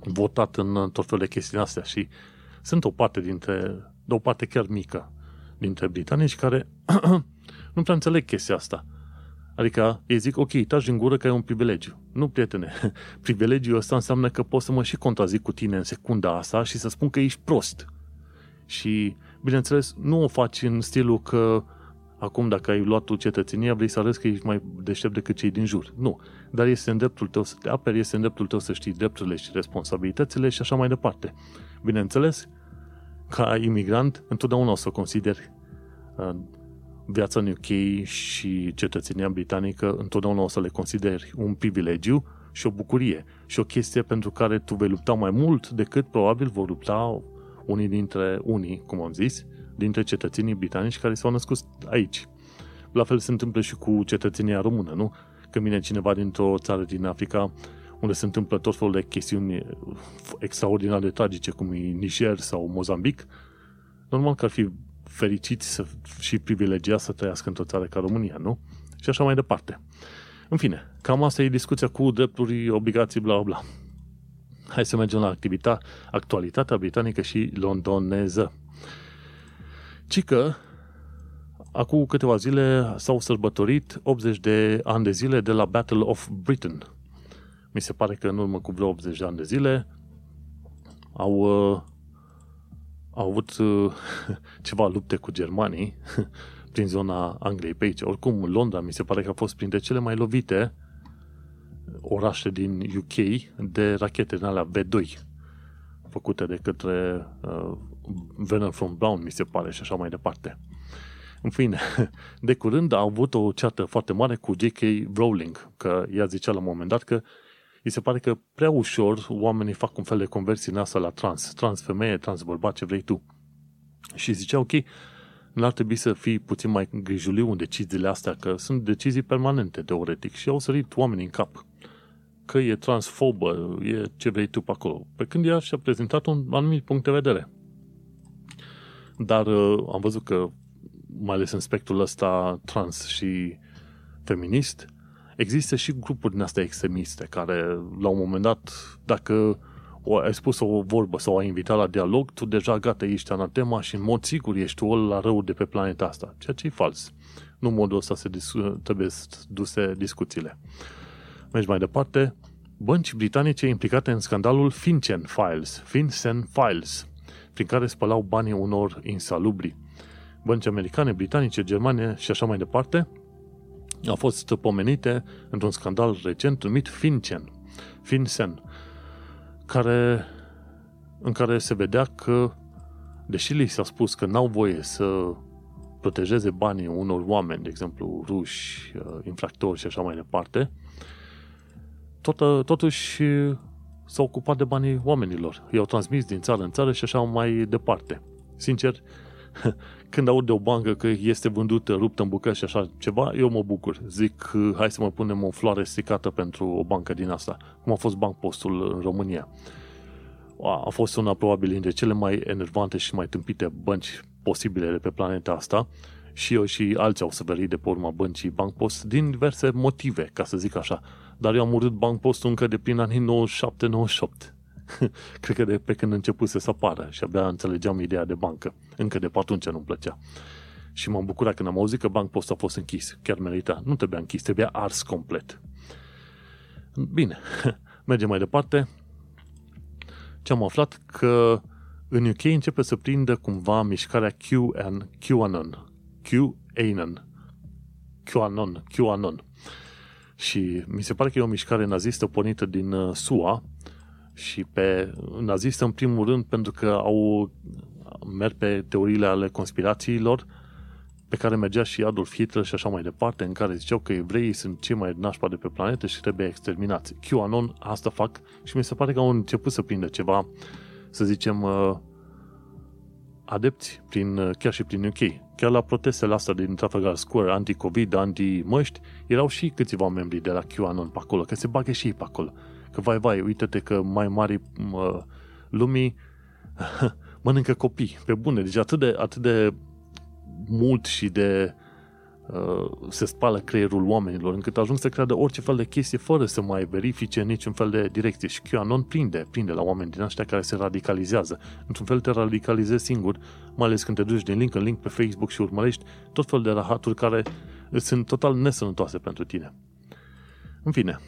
votat în tot felul de chestii astea și sunt o parte dintre, de o parte chiar mică dintre britanici care nu prea înțeleg chestia asta. Adică ei zic, ok, taci din gură că e un privilegiu. Nu, prietene, privilegiul ăsta înseamnă că pot să mă și contrazic cu tine în secunda asta și să spun că ești prost. Și, bineînțeles, nu o faci în stilul că acum dacă ai luat tu cetățenia, vrei să arăți că ești mai deștept decât cei din jur. Nu. Dar este în dreptul tău să te aperi, este în dreptul tău să știi drepturile și responsabilitățile și așa mai departe. Bineînțeles, ca imigrant, întotdeauna o să consider uh, viața în UK și cetățenia britanică, întotdeauna o să le consideri un privilegiu și o bucurie și o chestie pentru care tu vei lupta mai mult decât probabil vor lupta unii dintre unii, cum am zis, dintre cetățenii britanici care s-au născut aici. La fel se întâmplă și cu cetățenia română, nu? Când vine cineva dintr-o țară din Africa unde se întâmplă tot felul de chestiuni extraordinar de tragice, cum e Niger sau Mozambic, normal că ar fi fericiți să, și privilegiați să trăiască într-o țară ca România, nu? Și așa mai departe. În fine, cam asta e discuția cu drepturi, obligații, bla bla. Hai să mergem la activitatea, actualitatea britanică și londoneză. Ci că acum câteva zile s-au sărbătorit 80 de ani de zile de la Battle of Britain. Mi se pare că în urmă cu vreo 80 de ani de zile au, uh, au avut uh, ceva lupte cu germanii prin zona Angliei pe aici. Oricum, Londra mi se pare că a fost printre cele mai lovite orașe din UK de rachete în alea V2 făcute de către uh, Vernon from Brown, mi se pare, și așa mai departe. În fine, de curând a avut o ceartă foarte mare cu J.K. Rowling, că ea zicea la un moment dat că îi se pare că prea ușor oamenii fac un fel de conversie în asta la trans, trans femeie, trans bărbat, ce vrei tu. Și zicea, ok, nu ar trebui să fii puțin mai grijuliu în deciziile astea, că sunt decizii permanente, teoretic, și au sărit oamenii în cap că e transfobă, e ce vrei tu pe acolo. Pe când ea și-a prezentat un anumit punct de vedere. Dar uh, am văzut că, mai ales în spectrul ăsta trans și feminist, există și grupuri din astea extremiste care, la un moment dat, dacă o, ai spus o vorbă sau ai invitat la dialog, tu deja gata, ești anatema și în mod sigur ești ol la rău de pe planeta asta. Ceea ce e fals. Nu în modul ăsta se dis- trebuie duse discuțiile. Mergi mai departe. Bănci britanice implicate în scandalul FinCEN Files, FinCEN Files, prin care spălau banii unor insalubri. Bănci americane, britanice, germane și așa mai departe au fost pomenite într-un scandal recent numit FinCEN, FinCEN, care, în care se vedea că, deși li s-a spus că n-au voie să protejeze banii unor oameni, de exemplu ruși, uh, infractori și așa mai departe, tot, totuși s-au ocupat de banii oamenilor. I-au transmis din țară în țară și așa mai departe. Sincer, când aud de o bancă că este vândută, ruptă în bucăți și așa ceva, eu mă bucur. Zic, hai să mă punem o floare stricată pentru o bancă din asta, cum a fost Bancpostul în România. A fost una probabil dintre cele mai enervante și mai tâmpite bănci posibile de pe planeta asta și eu și alții au suferit de pe urma băncii Bancpost din diverse motive, ca să zic așa dar eu am urât Bancpostul încă de prin anii 97-98. Cred că de pe când începuse să apară și abia înțelegeam ideea de bancă. Încă de pe atunci nu-mi plăcea. Și m-am bucurat când am auzit că Bancpost a fost închis. Chiar merita. Nu trebuia închis, trebuia ars complet. Bine, mergem mai departe. Ce am aflat? Că în UK începe să prindă cumva mișcarea QAnon. QAnon. QAnon. QAnon. QAnon. Și mi se pare că e o mișcare nazistă pornită din uh, SUA și pe nazistă în primul rând pentru că au merg pe teoriile ale conspirațiilor pe care mergea și Adolf Hitler și așa mai departe, în care ziceau că evreii sunt cei mai nașpa de pe planetă și trebuie exterminați. QAnon asta fac și mi se pare că au început să prindă ceva, să zicem, uh, adepți prin, uh, chiar și prin UK. Chiar la protestele astea din Trafalgar Square, anti-Covid, anti-măști, erau și câțiva membri de la QAnon pe acolo, că se bagă și ei pe acolo. Că vai, vai, uite-te că mai mari uh, lumii mănâncă copii, pe bune. Deci atât de, atât de mult și de uh, se spală creierul oamenilor, încât ajung să creadă orice fel de chestie fără să mai verifice niciun fel de direcție. Și QAnon prinde, prinde la oameni din ăștia care se radicalizează. Într-un fel te radicalizezi singur, mai ales când te duci din link în link pe Facebook și urmărești tot fel de rahaturi care sunt total nesănătoase pentru tine. În fine,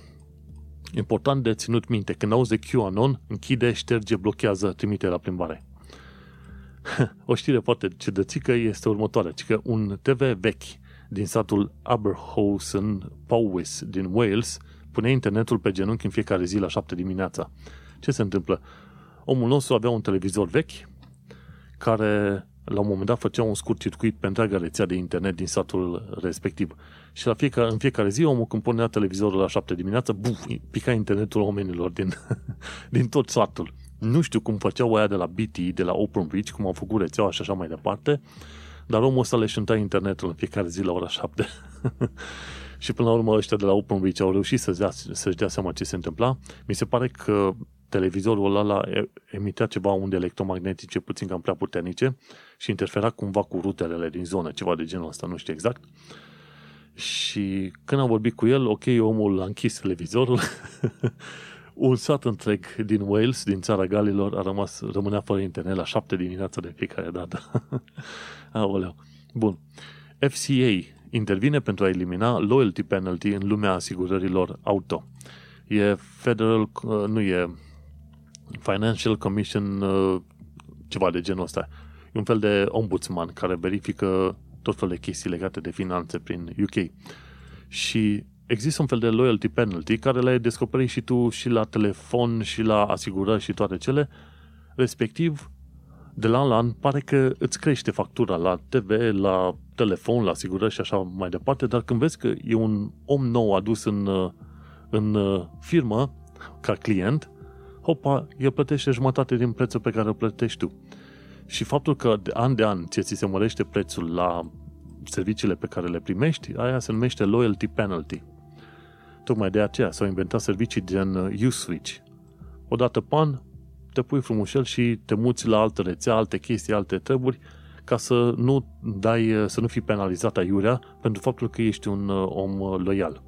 important de ținut minte, când auzi de QAnon, închide, șterge, blochează, trimite la plimbare. o știre foarte ciudățică este următoarea, ci că un TV vechi din satul Aberhausen, Powys, din Wales, pune internetul pe genunchi în fiecare zi la 7 dimineața. Ce se întâmplă? Omul nostru avea un televizor vechi care la un moment dat făcea un scurt circuit pe întreaga rețea de internet din satul respectiv. Și la fiecare, în fiecare zi, omul când punea televizorul la 7 dimineața, buf, pica internetul oamenilor din, din tot satul. Nu știu cum făceau aia de la BT, de la OpenReach, cum au făcut rețeaua și așa mai departe, dar omul ăsta le șunta internetul în fiecare zi la ora 7. și până la urmă ăștia de la OpenReach au reușit să-și dea, să dea seama ce se întâmpla. Mi se pare că televizorul ăla emitea ceva unde electromagnetice puțin cam prea puternice și interfera cumva cu rutele din zonă, ceva de genul ăsta, nu știu exact. Și când am vorbit cu el, ok, omul a închis televizorul un sat întreg din Wales, din țara Galilor, a rămas, rămânea fără internet la șapte dimineața de fiecare dată. Aoleu. Bun. FCA intervine pentru a elimina loyalty penalty în lumea asigurărilor auto. E federal, uh, nu e Financial Commission, uh, ceva de genul ăsta. E un fel de ombudsman care verifică tot felul de chestii legate de finanțe prin UK. Și există un fel de loyalty penalty care le-ai descoperit și tu și la telefon și la asigurări și toate cele, respectiv de la an la an pare că îți crește factura la TV, la telefon, la asigurări și așa mai departe, dar când vezi că e un om nou adus în, în firmă ca client, hopa, el plătește jumătate din prețul pe care îl plătești tu. Și faptul că de an de an ție ți se mărește prețul la serviciile pe care le primești, aia se numește loyalty penalty. Tocmai de aceea s-au inventat servicii gen uh, U-Switch. Odată pan, te pui frumușel și te muți la altă rețea, alte chestii, alte treburi, ca să nu dai, uh, să nu fii penalizat aiurea pentru faptul că ești un uh, om loial.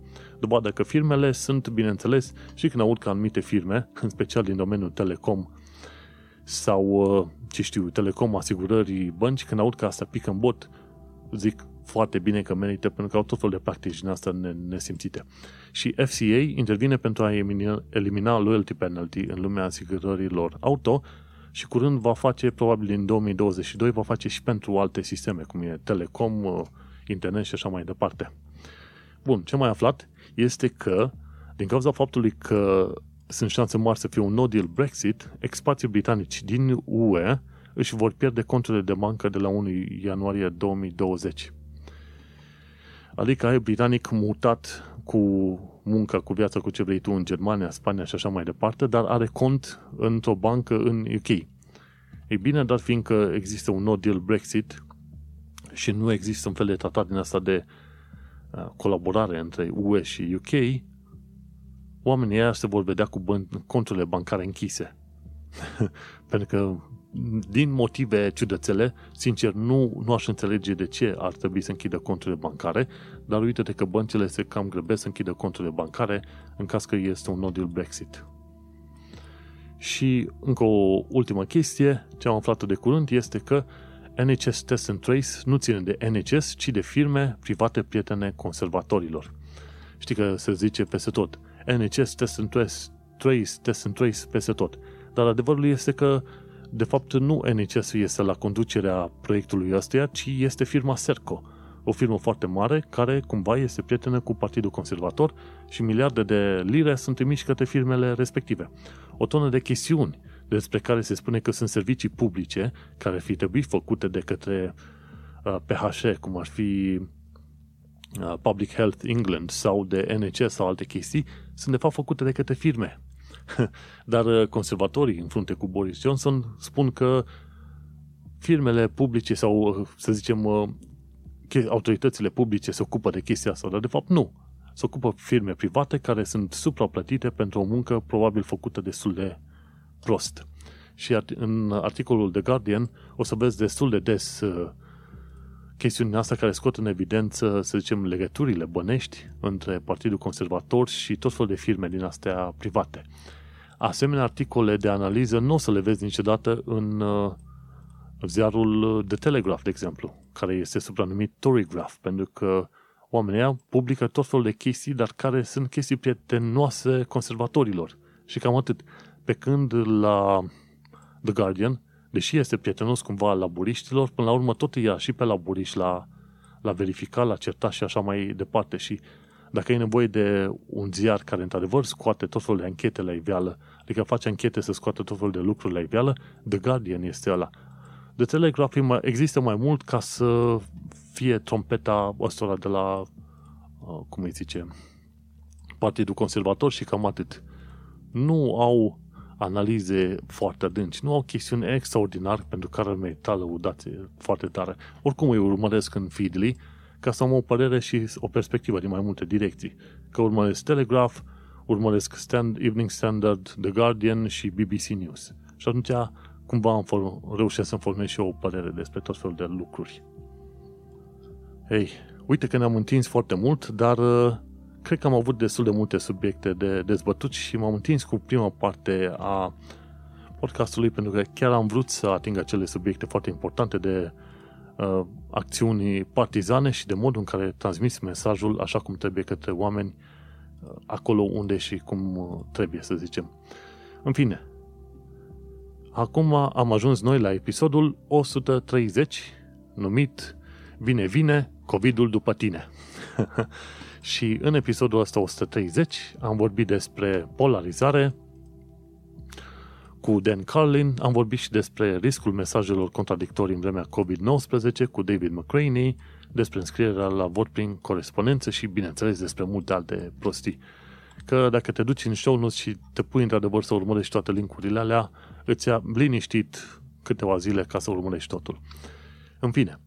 Dovadă că firmele sunt, bineînțeles, și când aud că anumite firme, în special din domeniul telecom sau, ce știu, telecom, asigurări, bănci, când aud că asta pică în bot, zic foarte bine că merită, pentru că au tot felul de practici din asta nesimțite. Și FCA intervine pentru a elimina, elimina loyalty penalty în lumea asigurărilor auto și curând va face, probabil în 2022, va face și pentru alte sisteme, cum e telecom, uh, internet și așa mai departe. Bun, ce mai aflat este că, din cauza faptului că sunt șanse mari să fie un no deal Brexit, expații britanici din UE își vor pierde conturile de bancă de la 1 ianuarie 2020. Adică ai britanic mutat cu muncă, cu viața, cu ce vrei tu în Germania, Spania și așa mai departe, dar are cont într-o bancă în UK. Ei bine, dar fiindcă există un no deal Brexit și nu există un fel de tratat din asta de uh, colaborare între UE și UK, oamenii ăia se vor vedea cu conturile bancare închise. Pentru că din motive ciudățele, sincer, nu, nu aș înțelege de ce ar trebui să închidă conturile bancare, dar uite-te că băncile se cam grăbesc să închidă conturile bancare în caz că este un no deal Brexit. Și încă o ultimă chestie, ce am aflat de curând, este că NHS Test and Trace nu ține de NHS, ci de firme private prietene conservatorilor. Știi că se zice peste tot. NHS Test and Trace, Trace, Test and Trace peste tot. Dar adevărul este că de fapt, nu NHS este la conducerea proiectului ăstuia, ci este firma Serco. o firmă foarte mare care cumva este prietenă cu Partidul Conservator și miliarde de lire sunt trimiși către firmele respective. O tonă de chestiuni despre care se spune că sunt servicii publice care ar fi trebuit făcute de către uh, PHE, cum ar fi uh, Public Health England sau de NHS sau alte chestii, sunt de fapt făcute de către firme. Dar uh, conservatorii în frunte cu Boris Johnson spun că firmele publice sau, uh, să zicem, uh, autoritățile publice se ocupă de chestia asta, dar de fapt nu. Se ocupă firme private care sunt supraplătite pentru o muncă probabil făcută destul de prost. Și în articolul The Guardian o să vezi destul de des chestiunea asta care scot în evidență, să zicem, legăturile bănești între Partidul Conservator și tot felul de firme din astea private. Asemenea articole de analiză nu o să le vezi niciodată în uh, ziarul The Telegraph, de exemplu, care este supranumit Torygraph, pentru că oamenii publică tot felul de chestii, dar care sunt chestii prietenoase conservatorilor. Și cam atât. Pe când la The Guardian deși este prietenos cumva laburiștilor, până la urmă tot ia și pe laburiști la, la verificat, la certat și așa mai departe. Și dacă ai nevoie de un ziar care într-adevăr scoate tot felul de anchete la iveală, adică face anchete să scoată tot felul de lucruri la iveală, The Guardian este ăla. The Telegraph există mai mult ca să fie trompeta ăstora de la, uh, cum îi zice, Partidul Conservator și cam atât. Nu au analize foarte adânci. Nu au chestiuni extraordinar pentru care ar merita lăudație foarte tare. Oricum îi urmăresc în Feedly ca să am o părere și o perspectivă din mai multe direcții. Că urmăresc Telegraph, urmăresc Stand, Evening Standard, The Guardian și BBC News. Și atunci cumva am form, reușesc să-mi formez și eu o părere despre tot felul de lucruri. Hei, uite că ne-am întins foarte mult, dar uh, cred că am avut destul de multe subiecte de dezbătut și m-am întins cu prima parte a podcastului pentru că chiar am vrut să ating acele subiecte foarte importante de uh, acțiuni partizane și de modul în care transmis mesajul așa cum trebuie către oameni uh, acolo unde și cum uh, trebuie, să zicem. În fine, acum am ajuns noi la episodul 130 numit Vine, vine, COVID-ul după tine. Și în episodul ăsta 130 am vorbit despre polarizare cu Dan Carlin, am vorbit și despre riscul mesajelor contradictorii în vremea COVID-19 cu David McCraney, despre înscrierea la vot prin corespondență și, bineînțeles, despre multe alte prostii. Că dacă te duci în show notes și te pui într-adevăr să urmărești toate linkurile alea, îți ia liniștit câteva zile ca să urmărești totul. În fine,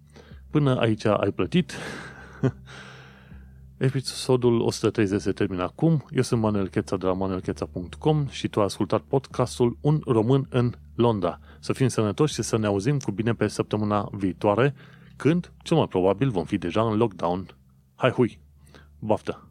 până aici ai plătit, Episodul 130 se termină acum. Eu sunt Manuel Cheța de la manuelcheța.com și tu ai ascultat podcastul Un român în Londra. Să fim sănătoși și să ne auzim cu bine pe săptămâna viitoare, când, cel mai probabil, vom fi deja în lockdown. Hai hui! Baftă!